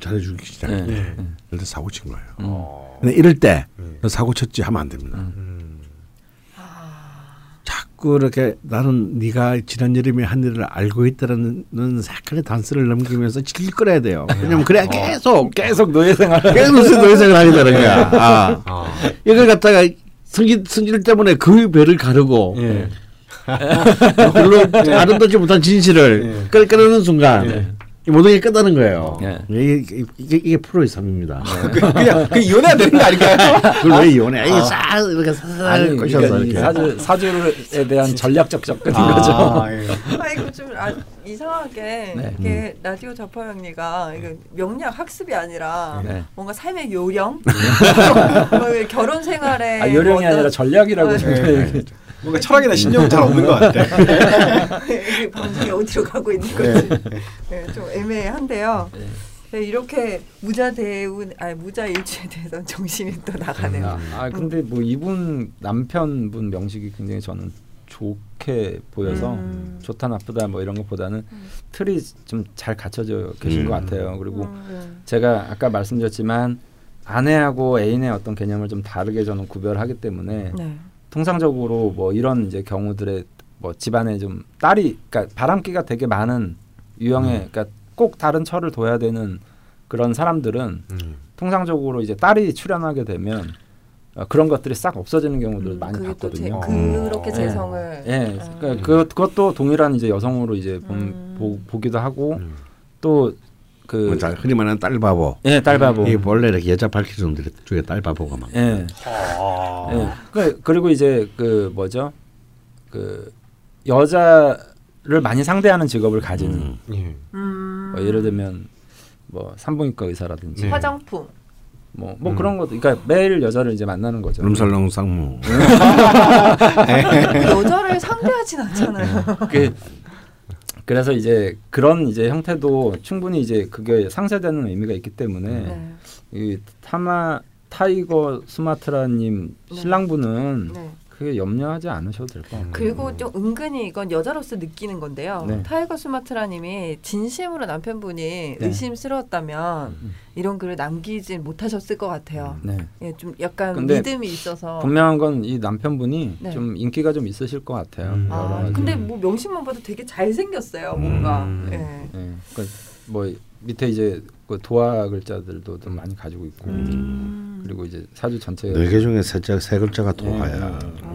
잘해주기 시작해. 네. 네. 이럴 때 사고 친 거예요. 어. 근데 이럴 때 네. 사고 쳤지 하면 안 됩니다. 음. 자꾸 이렇게 나는 네가 지난 여름에 한 일을 알고 있다라는 색깔의 단서를 넘기면서 질질 끌어야 돼요. 왜냐면 그래야 계속 계속 노예 생활. 계속 노예생을 하게 되는 거야. 아. 아. 이걸 갖다가 성질 성질 때문에 그 배를 가르고 예. 별로 아름답지 못한 진실을 예. 끌 끌어는 순간 예. 이 모든 게 끝나는 거예요. 예. 이게, 이게 이게 프로의 삶입니다. 그- 그냥 그 이혼해야 되는 거 아닐까요? 그걸 왜 이혼해? 이게 싹 이렇게 싹 아니 꼬셔서 그러니까 이 이렇게. 사주 사주에 대한 전략적 접근인 아, 거죠. 예. 아 이거 좀 아, 이상하게 네. 이게 라디오 자파명리가 이거 명리학 학습이 아니라 네. 뭔가 삶의 요령, 뭐 결혼 생활에 아, 요령이 어떤- 아니라 전략이라고 네. 저희가 네. 얘기- 뭔가 철학이나 신념은 잘 없는 것 같아. 이게 방송이 어디로 가고 있는 거지? 네, 좀 애매한데요. 네. 네, 이렇게 무자 대운, 아니 무자 일주에 대해서 정신이 또 나가네요. 아, 아 근데 뭐 이분 남편분 명식이 굉장히 저는 좋게 보여서 음. 좋다 나쁘다 뭐 이런 것보다는 틀이 좀 잘 갖춰져 계신 음. 것 같아요. 그리고 음, 제가 아까 말씀드렸지만 아내하고 애인의 어떤 개념을 좀 다르게 저는 구별하기 때문에 네. 통상적으로 뭐 이런 이제 경우들의 뭐 집안에 좀 딸이 그러니까 바람기가 되게 많은 유형의 그러니까 꼭 다른 철을 둬야 되는 그런 사람들은 음. 통상적으로 이제 딸이 출연하게 되면 어, 그런 것들이 싹 없어지는 경우들 음, 많이 봤거든요. 그렇게 어. 재성을 예, 아. 그러니까 그 그것도 동일한 이제 여성으로 이제 본, 음. 보, 보기도 하고 음. 또 그뭐 자, 흔히 말하는 딸바보. 예, 딸바보. 이 원래 이렇게 여자 밝히는 중에 딸바보가 많고. 예. 예. 그, 그리고 이제 그 뭐죠? 그 여자를 많이 상대하는 직업을 가진 음. 예. 음. 뭐 예를 들면 뭐 산부인과 의사라든지 네. 화장품 뭐 뭐 음. 그런 것도 그러니까 매일 여자를 이제 만나는 거죠. 룸살롱 쌍무. 여자를 상대하진 않잖아요. 그 그래서 이제 그런 이제 형태도 충분히 이제 그게 상쇄되는 의미가 있기 때문에 네. 이 타마 타이거 수마트라님 네. 신랑분은 네. 크게 염려하지 않으셔도 될 것 같아요. 그리고 좀 은근히 이건 여자로서 느끼는 건데요. 네. 타이거 수마트라님이 진심으로 남편분이 의심스러웠다면 음. 이런 글을 남기진 못하셨을 것 같아요. 네. 예, 좀 약간 근데 믿음이 있어서. 분명한 건 이 남편분이 네. 좀 인기가 좀 있으실 것 같아요. 음. 아. 근데 뭐 명식만 봐도 되게 잘 생겼어요. 뭔가. 음. 예. 예. 그러니까 뭐 밑에 이제 그 도화 글자들도 좀 많이 가지고 있고 음. 그리고 이제 사주 전체 네 개 중에 세, 자- 세 글자가 도화야. 음.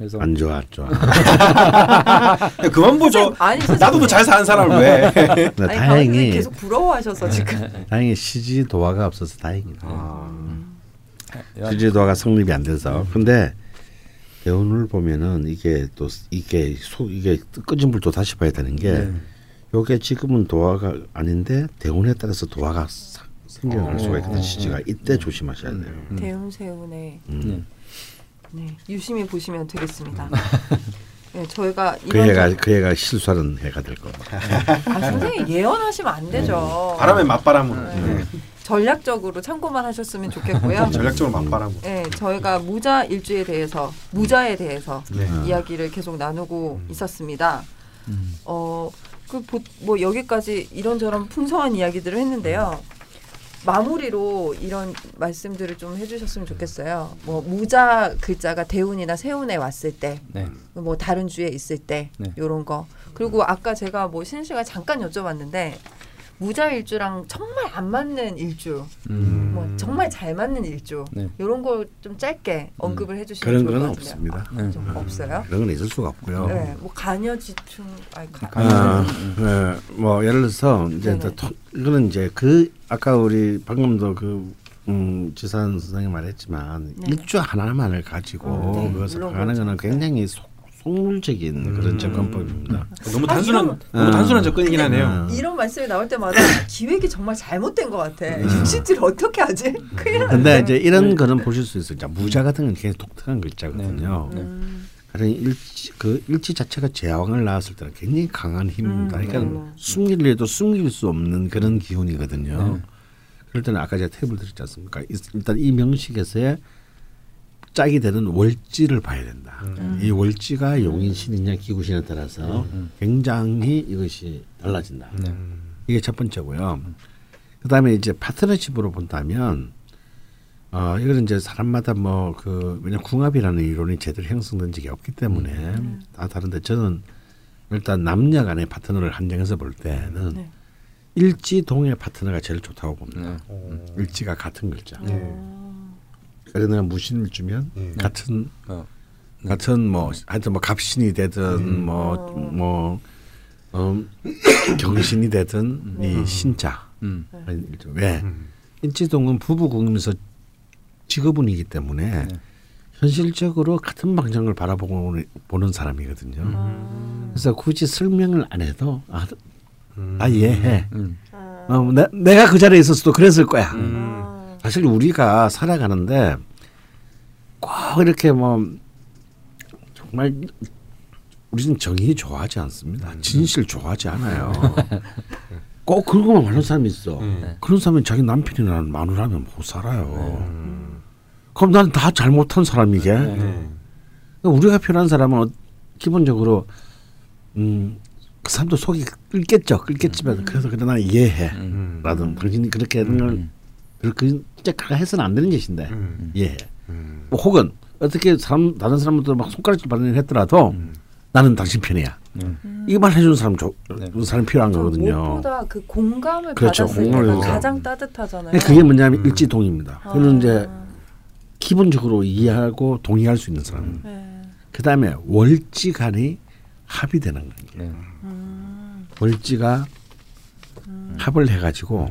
그래서 안 좋아, 안 좋아. 야, 그만 보죠. 아니, 나도 뭐잘 사는 사람을 왜? 아니, 다행히 계속 부러워하셔서 지금. 다행히 CG 도화가 없어서 다행이다. 아. 야, CG 도화가 성립이 안 돼서. 근데 대운을 보면은 이게 또 이게 소 이게 끄진 불도 다시 봐야 되는 게 네. 요게 지금은 도화가 아닌데 대운에 따라서 도화가 사- 생겨날 어, 수가 있거든 어, 시지가 어. 이때 조심하셔야 돼요. 음. 대운 세운의 음. 네. 네, 유심히 보시면 되겠습니다. 네, 저희가 그 이런 애가 점- 그 애가 실수하는 해가 될 거고. 아, 선생님 예언하시면 안 되죠. 바람에 맞바람으로. 네. 전략적으로 참고만 하셨으면 좋겠고요. 전략적으로 맞바람으로. 네, 저희가 무자 일주에 대해서 무자에 대해서 네. 이야기를 계속 나누고 음. 있었습니다. 음. 어, 그 뭐 여기까지 이런저런 풍성한 이야기들을 했는데요. 마무리로 이런 말씀들을 좀 해주셨으면 좋겠어요. 뭐 무자 글자가 대운이나 세운에 왔을 때, 네. 뭐 다른 주에 있을 때, 네. 요런 거. 그리고 아까 제가 뭐 신 씨가 잠깐 여쭤봤는데 무자 일주랑 정말 안 맞는 일주, 음. 뭐 정말 잘 맞는 일주, 네. 요런 걸 좀 짧게 언급을 해주시면 그런 좋을 건 것 같은데요. 없습니다. 아, 네. 좀 없어요? 그런 건 있을 수가 없고요. 네, 뭐 간여지충, 아니 가, 아, 음. 네, 뭐 예를 들어서 이제 이거는 이제 그 아까 우리 방금도 그 음, 지산 선생님 말했지만 네. 일주 하나만을 가지고 음, 네. 그것을 하는 거는 그렇죠. 굉장히 속, 속물적인 음. 그런 접근법입니다. 너무 아, 단순한 이런- 너무 음. 단순한 접근이긴 하네요. 음. 이런 말씀이 나올 때마다 기획이 정말 잘못된 것 같아. 음. 육신질 어떻게 하지? 큰일 났네. 근데 이제 이런 거는 보실 수 있어요. 자, 무자 같은 건 굉장히 독특한 글자거든요. 네. 음, 그런 일치 그 일치 자체가 제왕을 낳았을 때는 굉장히 강한 힘입니다. 음, 그러니까 네. 숨기려도 숨길 수 없는 그런 기운이거든요. 네. 그럴 때는 아까 제가 탭을 드렸지 않습니까? 이- 일단 이 명식에서의 짝이 되는 월지를 봐야 된다. 음. 이 월지가 용인 신이냐 기구신에 따라서 음. 굉장히 이것이 달라진다. 네. 이게 첫 번째고요. 그다음에 이제 파트너십으로 본다면 어 이거는 이제 사람마다 뭐 그 왜냐 궁합이라는 이론이 제대로 형성된 적이 없기 때문에 음. 다 다른데 저는 일단 남녀 간의 파트너를 한정해서 볼 때는 네. 일지 동의 파트너가 제일 좋다고 봅니다. 네. 어. 일지가 같은 글자. 네. 어, 그래서 내가 무신을 주면 네. 같은 어. 같은 뭐 하여튼 뭐 갑신이 되든 음. 뭐뭐 어, 경신이 되든 이 신자 음. 왜 음. 인지동은 부부궁이면서 직업운이기 때문에 네. 현실적으로 같은 방향을 바라보고 보는 사람이거든요. 음. 그래서 굳이 설명을 안 해도 아, 음. 아 이해해. 음. 아, 어, 내, 내가 그 자리에 있었어도 그랬을 거야. 음. 아, 사실 우리가 살아가는데 꼭 이렇게 뭐 정말 우리는 정의 좋아하지 않습니다. 진실 좋아하지 않아요. 꼭 그거만 말하는 사람이 있어. 음. 그런 사람은 자기 남편이나 마누라면 못 살아요. 음. 그럼 난다 잘못한 사람이게. 네. 네. 우리가 필요한 사람은 어- 기본적으로 음, 그 사람도 속이 끓겠죠. 끓겠지만 그래서 그러나 이해해. 음. 라든 당신이 그렇게 하는 걸 음. 그렇게 진짜 해서는 안 되는 짓인데 음. 이해해. 음. 뭐 혹은 어떻게 사람 다른 사람들도 막 손가락질 받는 일 했더라도 음. 나는 당신 편이야. 음. 이것만 해주는 사람 조, 네. 사람 필요한 저 거거든요. 무엇보다 그 공감을 그렇죠. 받았을 때가. 가장 따뜻하잖아요. 근데 그게 뭐냐면 음. 일지동입니다. 아. 그는 이제 기본적으로 이해하고 동의할 수 있는 사람. 네. 그 다음에 월지간이 합의되는 거예요. 네. 음. 월지가 합을 해가지고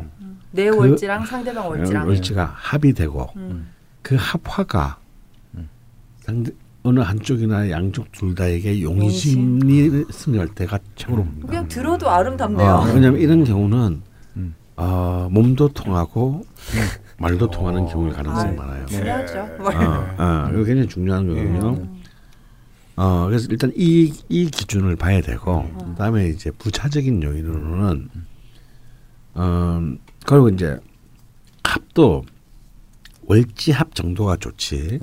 내 그- 월지랑 상대방 월지랑. 월지가 합의되고 음. 그 합화가 음. 상대 어느 한쪽이나 양쪽 둘 다에게 용심? 용심이 승리할 때가 최고로 봅니다. 그냥 들어도 아름답네요. 어, 왜냐하면 이런 경우는 음. 어, 몸도 통하고 말도 통하는 경우일 가능성이 아, 많아요. 중요하죠. 어, 어, 이거 굉장히 중요한 거거든요. 음. 어, 그래서 일단 이, 이 기준을 봐야 되고, 그 다음에 이제 부차적인 요인으로는, 어, 그리고 이제 합도 월지합 정도가 좋지.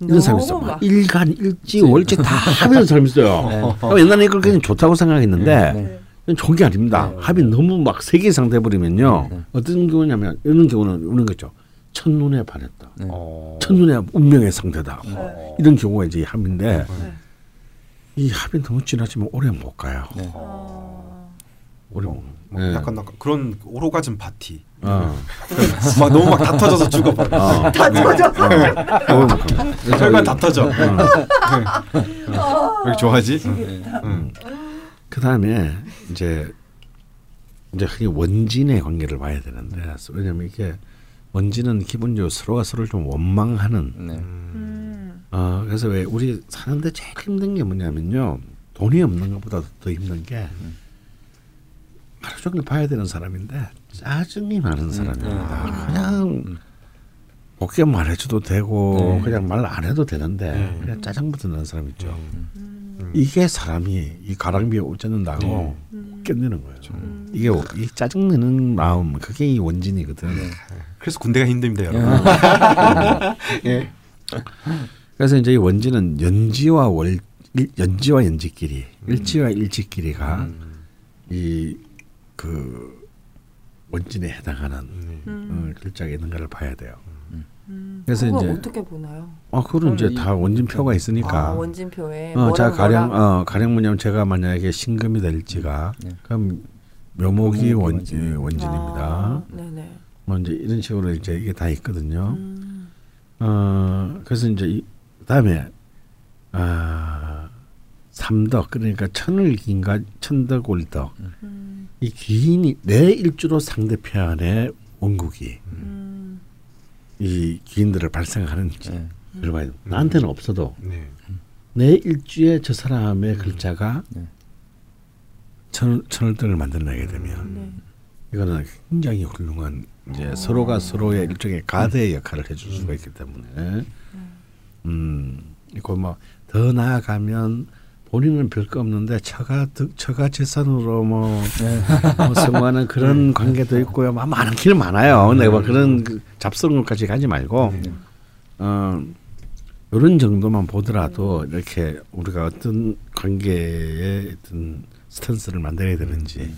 이런 사람 있어. 막 막- 일간, 일지, 월지 다 합의하는 사람 있어요. 어, 옛날에 이걸 굉장히 좋다고 생각했는데, 네. 그건 좋은 게 아닙니다. 합이 너무 막세개 이상 돼버리면요. 네. 어떤 경우냐면, 이런 경우는 이런 거죠. 첫눈에 반했다. 네. 어. 첫눈에 운명의 상대다. 네. 이런 경우가 이제 합인데 네. 이 합이 너무 진하지만 오래 못 가요. 네. 어. 오래 못. 막 네. 약간 약간 그런 오로가즘 파티. 어. 막 너무 막 다 터져서 죽어. 어. 다 젖었어. 오래 못 가. 혈관 다 터져. 네. 왜 이렇게 좋아하지? 응. 그 다음에 이제 이제 흔히 원진의 관계를 봐야 되는데 왜냐면 이게 원진은 기본적으로 서로가 서로를 좀 원망하는. 네. 음. 어 그래서 왜 우리 사는데 제일 힘든 게 뭐냐면요 돈이 없는 것보다 더 힘든 게 하루 종일 봐야 되는 사람인데 짜증이 많은 사람입니다. 그냥 곱게 말해줘도 되고 네. 그냥 말 안 해도 되는데 네. 그냥 짜증부터 나는 사람 있죠. 음. 이게 사람이 이 가랑비에 옷 젖는다고 견디는 거예요. 이게 오- 이 짜증 내는 마음 그게 이 원진이거든. 그래서 군대가 힘듭니다, 여러분. 예. 그래서 이제 이 원진은 연지와 월 일- 연지와 연지끼리 일지와 일지끼리가 이 그 원진에 해당하는 어, 글자가 있는가를 봐야 돼요. 음. 그래서 그거 이제- 어떻게 보나요? 아, 그거는 이제 이- 다 원진표가 있으니까. 아, 원진표에 어, 자 가령 어 가령 뭐냐면 제가 만약에 신금이 될지가 네. 그럼 묘목이 원, 원진. 예, 원진입니다. 아, 네네. 뭐 이제 이런 식으로 이제 이게 다 있거든요. 음. 어 그래서 이제 이 다음에 아 삼덕 그러니까 천을긴가 천덕 올덕 음. 이 귀인이 내 일주로 상대편의 원국이 음. 이 귀인들을 발생하는지 네. 봐야 돼. 나한테는 없어도 네. 내 일주에 저 사람의 글자가 네. 천, 천을등을 만들어내게 되면 네. 이거는 굉장히 훌륭한 이제 서로가 서로의 일종의 가대의 역할을 해줄 수가 있기 때문에 음 이거 뭐 더 나아가면 본인은 별거 없는데 처가 득- 처가 재산으로 뭐, 뭐 성공하는 그런 관계도 있고요. 막 많은 길 많아요. 근데 뭐 그런 그 것까지 가지 말고 어 이런 정도만 보더라도 이렇게 우리가 어떤 관계의 어떤 스탠스를 만들어야 되는지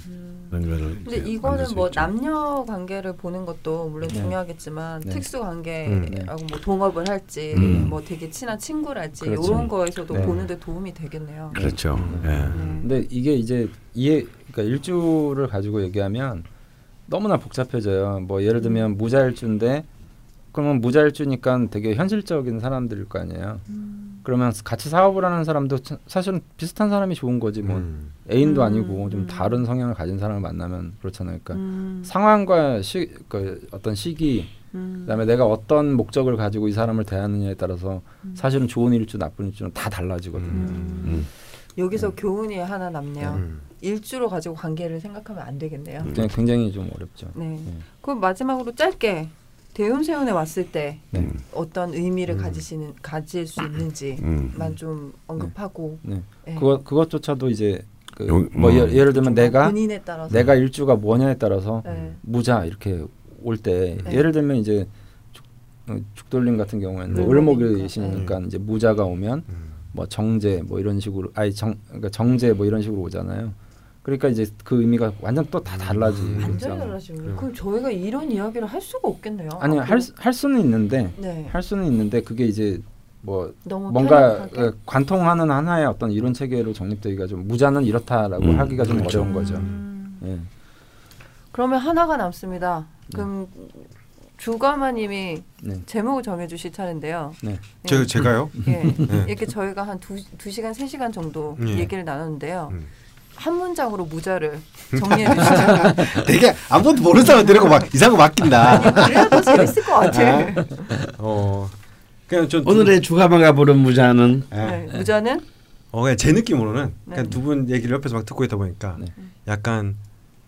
음. 근데 이거는 수뭐 있죠. 남녀 관계를 보는 것도 물론 네. 중요하겠지만 네. 특수 음. 관계라고 뭐 동업을 할지 음. 뭐 되게 친한 친구랄지 그렇죠. 이런 거에서도 네. 보는데 도움이 되겠네요. 그렇죠. 예. 네. 근데 이게 이제 이해 그러니까 일주를 가지고 얘기하면 너무나 복잡해져요. 뭐 예를 들면 무자일주인데 그러면 무자일주니까 되게 현실적인 사람들일 거 아니에요. 그러면 같이 사업을 하는 사람도 차- 사실은 비슷한 사람이 좋은 거지 뭐 음. 애인도 음, 아니고 좀 음. 다른 성향을 가진 사람을 만나면 그렇잖아요. 그러니까 음. 상황과 시, 그 어떤 시기 음. 그다음에 내가 어떤 목적을 가지고 이 사람을 대하느냐에 따라서 사실은 좋은 일주 나쁜 일주는 다 달라지거든요. 음. 음. 여기서 교훈이 하나 남네요. 음. 일주로 가지고 관계를 생각하면 안 되겠네요. 그냥 굉장히 좀 어렵죠. 네. 음. 그럼 마지막으로 짧게 대운세운에 왔을 때 네. 어떤 의미를 가지시는 가질 수 있는지만 음. 좀 언급하고 네. 네. 그것 그것조차도 이제 그 용- 뭐 뭐. 예, 예를 들면 내가 본인에 따라서 내가 일주가 뭐냐에 따라서 네. 무자 이렇게 올때 네. 예를 들면 이제 죽, 어, 죽돌림 같은 경우에는 네. 을목이시니까 네. 이제 무자가 오면 음. 뭐 정제 뭐 이런 식으로 아니 정 그러니까 정제 뭐 이런 식으로 오잖아요. 그러니까 이제 그 의미가 완전 또 다 달라지. 완전히 달라지군요. 그럼 저희가 이런 이야기를 할 수가 없겠네요. 아니 앞으로. 할, 수- 할 수는 있는데 네. 할 수는 있는데 그게 이제 뭐 너무 뭔가 편협하게? 예, 관통하는 하나의 어떤 이론 체계로 정립되기가 좀 무자는 이렇다라고 음, 하기가 좀 그렇죠. 어려운 거죠. 음. 예. 그러면 하나가 남습니다. 그럼 주가마님이 네. 제목을 정해주실 차례인데요. 네. 제, 제가요? 예. 네. 이렇게 저희가 한 두 두 시간 세 시간 정도 예. 얘기를 나눴는데요. 음. 한 문장으로 무자를 정리해 주시죠. 되게 아무것도 모르는 사람 데리고 막 이상한 거 맡긴다. 그래야 더 재밌을 것 같아. 어 그냥 전 오늘의 주가마가 부른 무자는 네, 무자는 어 그냥 제 느낌으로는 네. 그냥 두 분 얘기를 옆에서 막 듣고 있다 보니까 네. 약간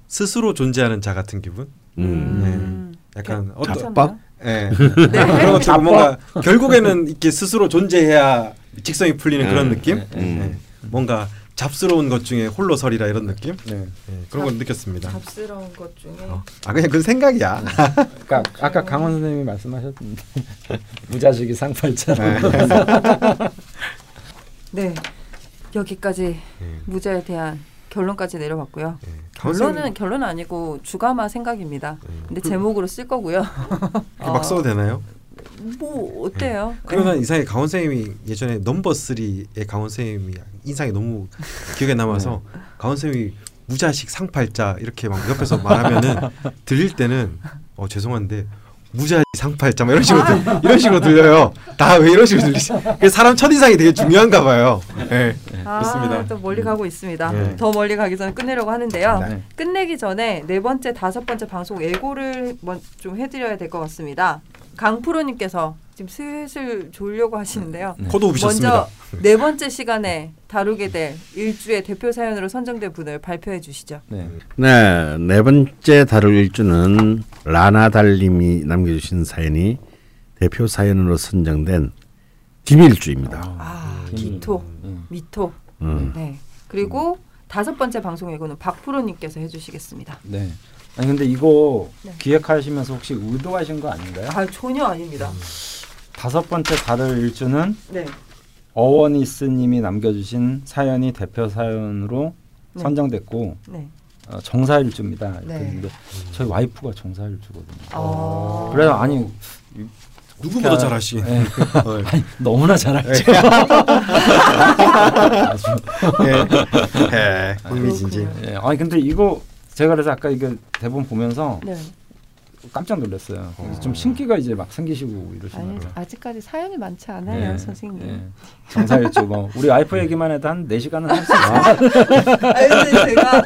스스로 존재하는 자 같은 기분. 음. 약간 어떤 괜찮나요? 예. 네. 그런 것도 뭔가 결국에는 이렇게 스스로 존재해야 직성이 풀리는 그런 음, 느낌. 네, 음. 예. 뭔가 잡스러운 것 중에 홀로 서리라 이런 느낌. 네. 예. 그런 걸 느꼈습니다. 잡스러운 것 중에 어. 아 그냥 그 생각이야. 아까 아까 강원 선생님이 말씀하셨는데 무자식이 상팔자. 네 여기까지 예. 무자에 대한 결론까지 내려봤고요. 예. 결론은 결론은 아니고 주가마 생각입니다. 예. 근데 제목으로 쓸 거고요. 그렇게 막 써도 되나요? 뭐 어때요? 그러면 이상하게 강원 선생님이 예전에 넘버 3의 강원 선생님이 인상이 너무 기억에 남아서 강원 선생님이 무자식 상팔자 이렇게 막 옆에서 말하면은 들릴 때는 어 죄송한데 무자식 상팔자 막 이런 식으로 들, 이런 식으로 들려요. 다 왜 이런 식으로 들리지? 그 사람 첫 인상이 되게 중요한가 봐요. 예. 아, 그렇습니다. 또 멀리 가고 있습니다. 네. 더 멀리 가기 전에 끝내려고 하는데요. 네. 끝내기 전에 네 번째, 다섯 번째 방송 예고를 먼- 좀 해드려야 될 것 같습니다. 강프로님께서 지금 슬슬 졸려고 하시는데요. 코도 오셨습니다. 먼저 네 번째 시간에 다루게 될 일주의 대표 사연으로 선정된 분을 발표해 주시죠. 네. 네, 네 번째 다룰 일주는 라나 달님이 남겨주신 사연이 대표 사연으로 선정된 김일주입니다. 아, 음. 기토, 음. 미토. 음. 네. 그리고 다섯 번째 방송 예고는 박프로님께서 해주시겠습니다. 네. 아니 근데 이거 네. 기획하시면서 혹시 의도하신 거 아닌가요? 아 전혀 아닙니다. 다섯 번째 다룰 일주는 네. 어원이스님이 남겨주신 사연이 대표 사연으로 네. 선정됐고 네. 어, 정사일주입니다. 네. 근데 저희 와이프가 정사일주거든요. 아. 그래서 아니 누구보다 잘하시. 네. 어, 아니, 너무나 잘하죠. 예. 예. 흥미진진. 그렇군요. 예, 아니 근데 이거 제가 그래서 아까 이거 대본 보면서 네. 깜짝 놀랐어요. 그래서 어. 좀 신기가 이제 막 생기시고 아니 이러시더라고요. 아직까지 사연이 많지 않아요, 예, 선생님. 예. 정사일주 뭐 우리 와이프 얘기만 해도 한 4시간은 할수 있어요. 아니 근데 제가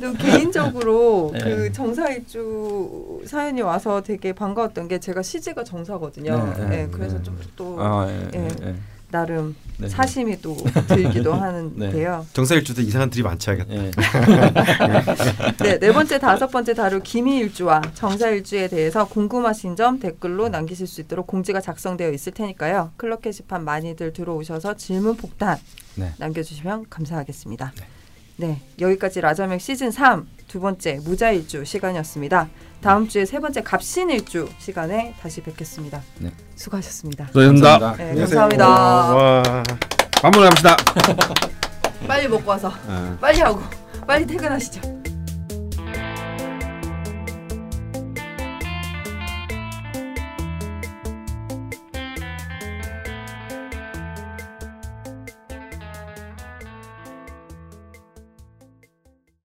또 개인적으로 네. 그 정사일주 사연이 와서 되게 반가웠던 게 제가 시제가 정사거든요. 네, 예, 네. 그래서 좀 또 아, 예, 예. 예, 예. 나름 네. 사심이 또 들기도 하는데요. 정사일주도 이상한 드립 안 쳐야겠다. 예. 네, 네 번째, 다섯 번째 다룰 기미일주와 정사일주에 대해서 궁금하신 점 댓글로 남기실 수 있도록 공지가 작성되어 있을 테니까요. 클럽 게시판 많이들 들어오셔서 질문 폭탄 네. 남겨주시면 감사하겠습니다. 네, 여기까지 라자명 시즌 3 두 번째 무자일주 시간이었습니다. 다음 주에 세 번째 갑신일주 시간에 다시 뵙겠습니다. 네. 수고하셨습니다. 수고하셨습니다. 네, 안녕하세요. 감사합니다. 와. 밥 먹으러 갑시다. 빨리 먹고 와서 어. 빨리 하고 빨리 퇴근하시죠.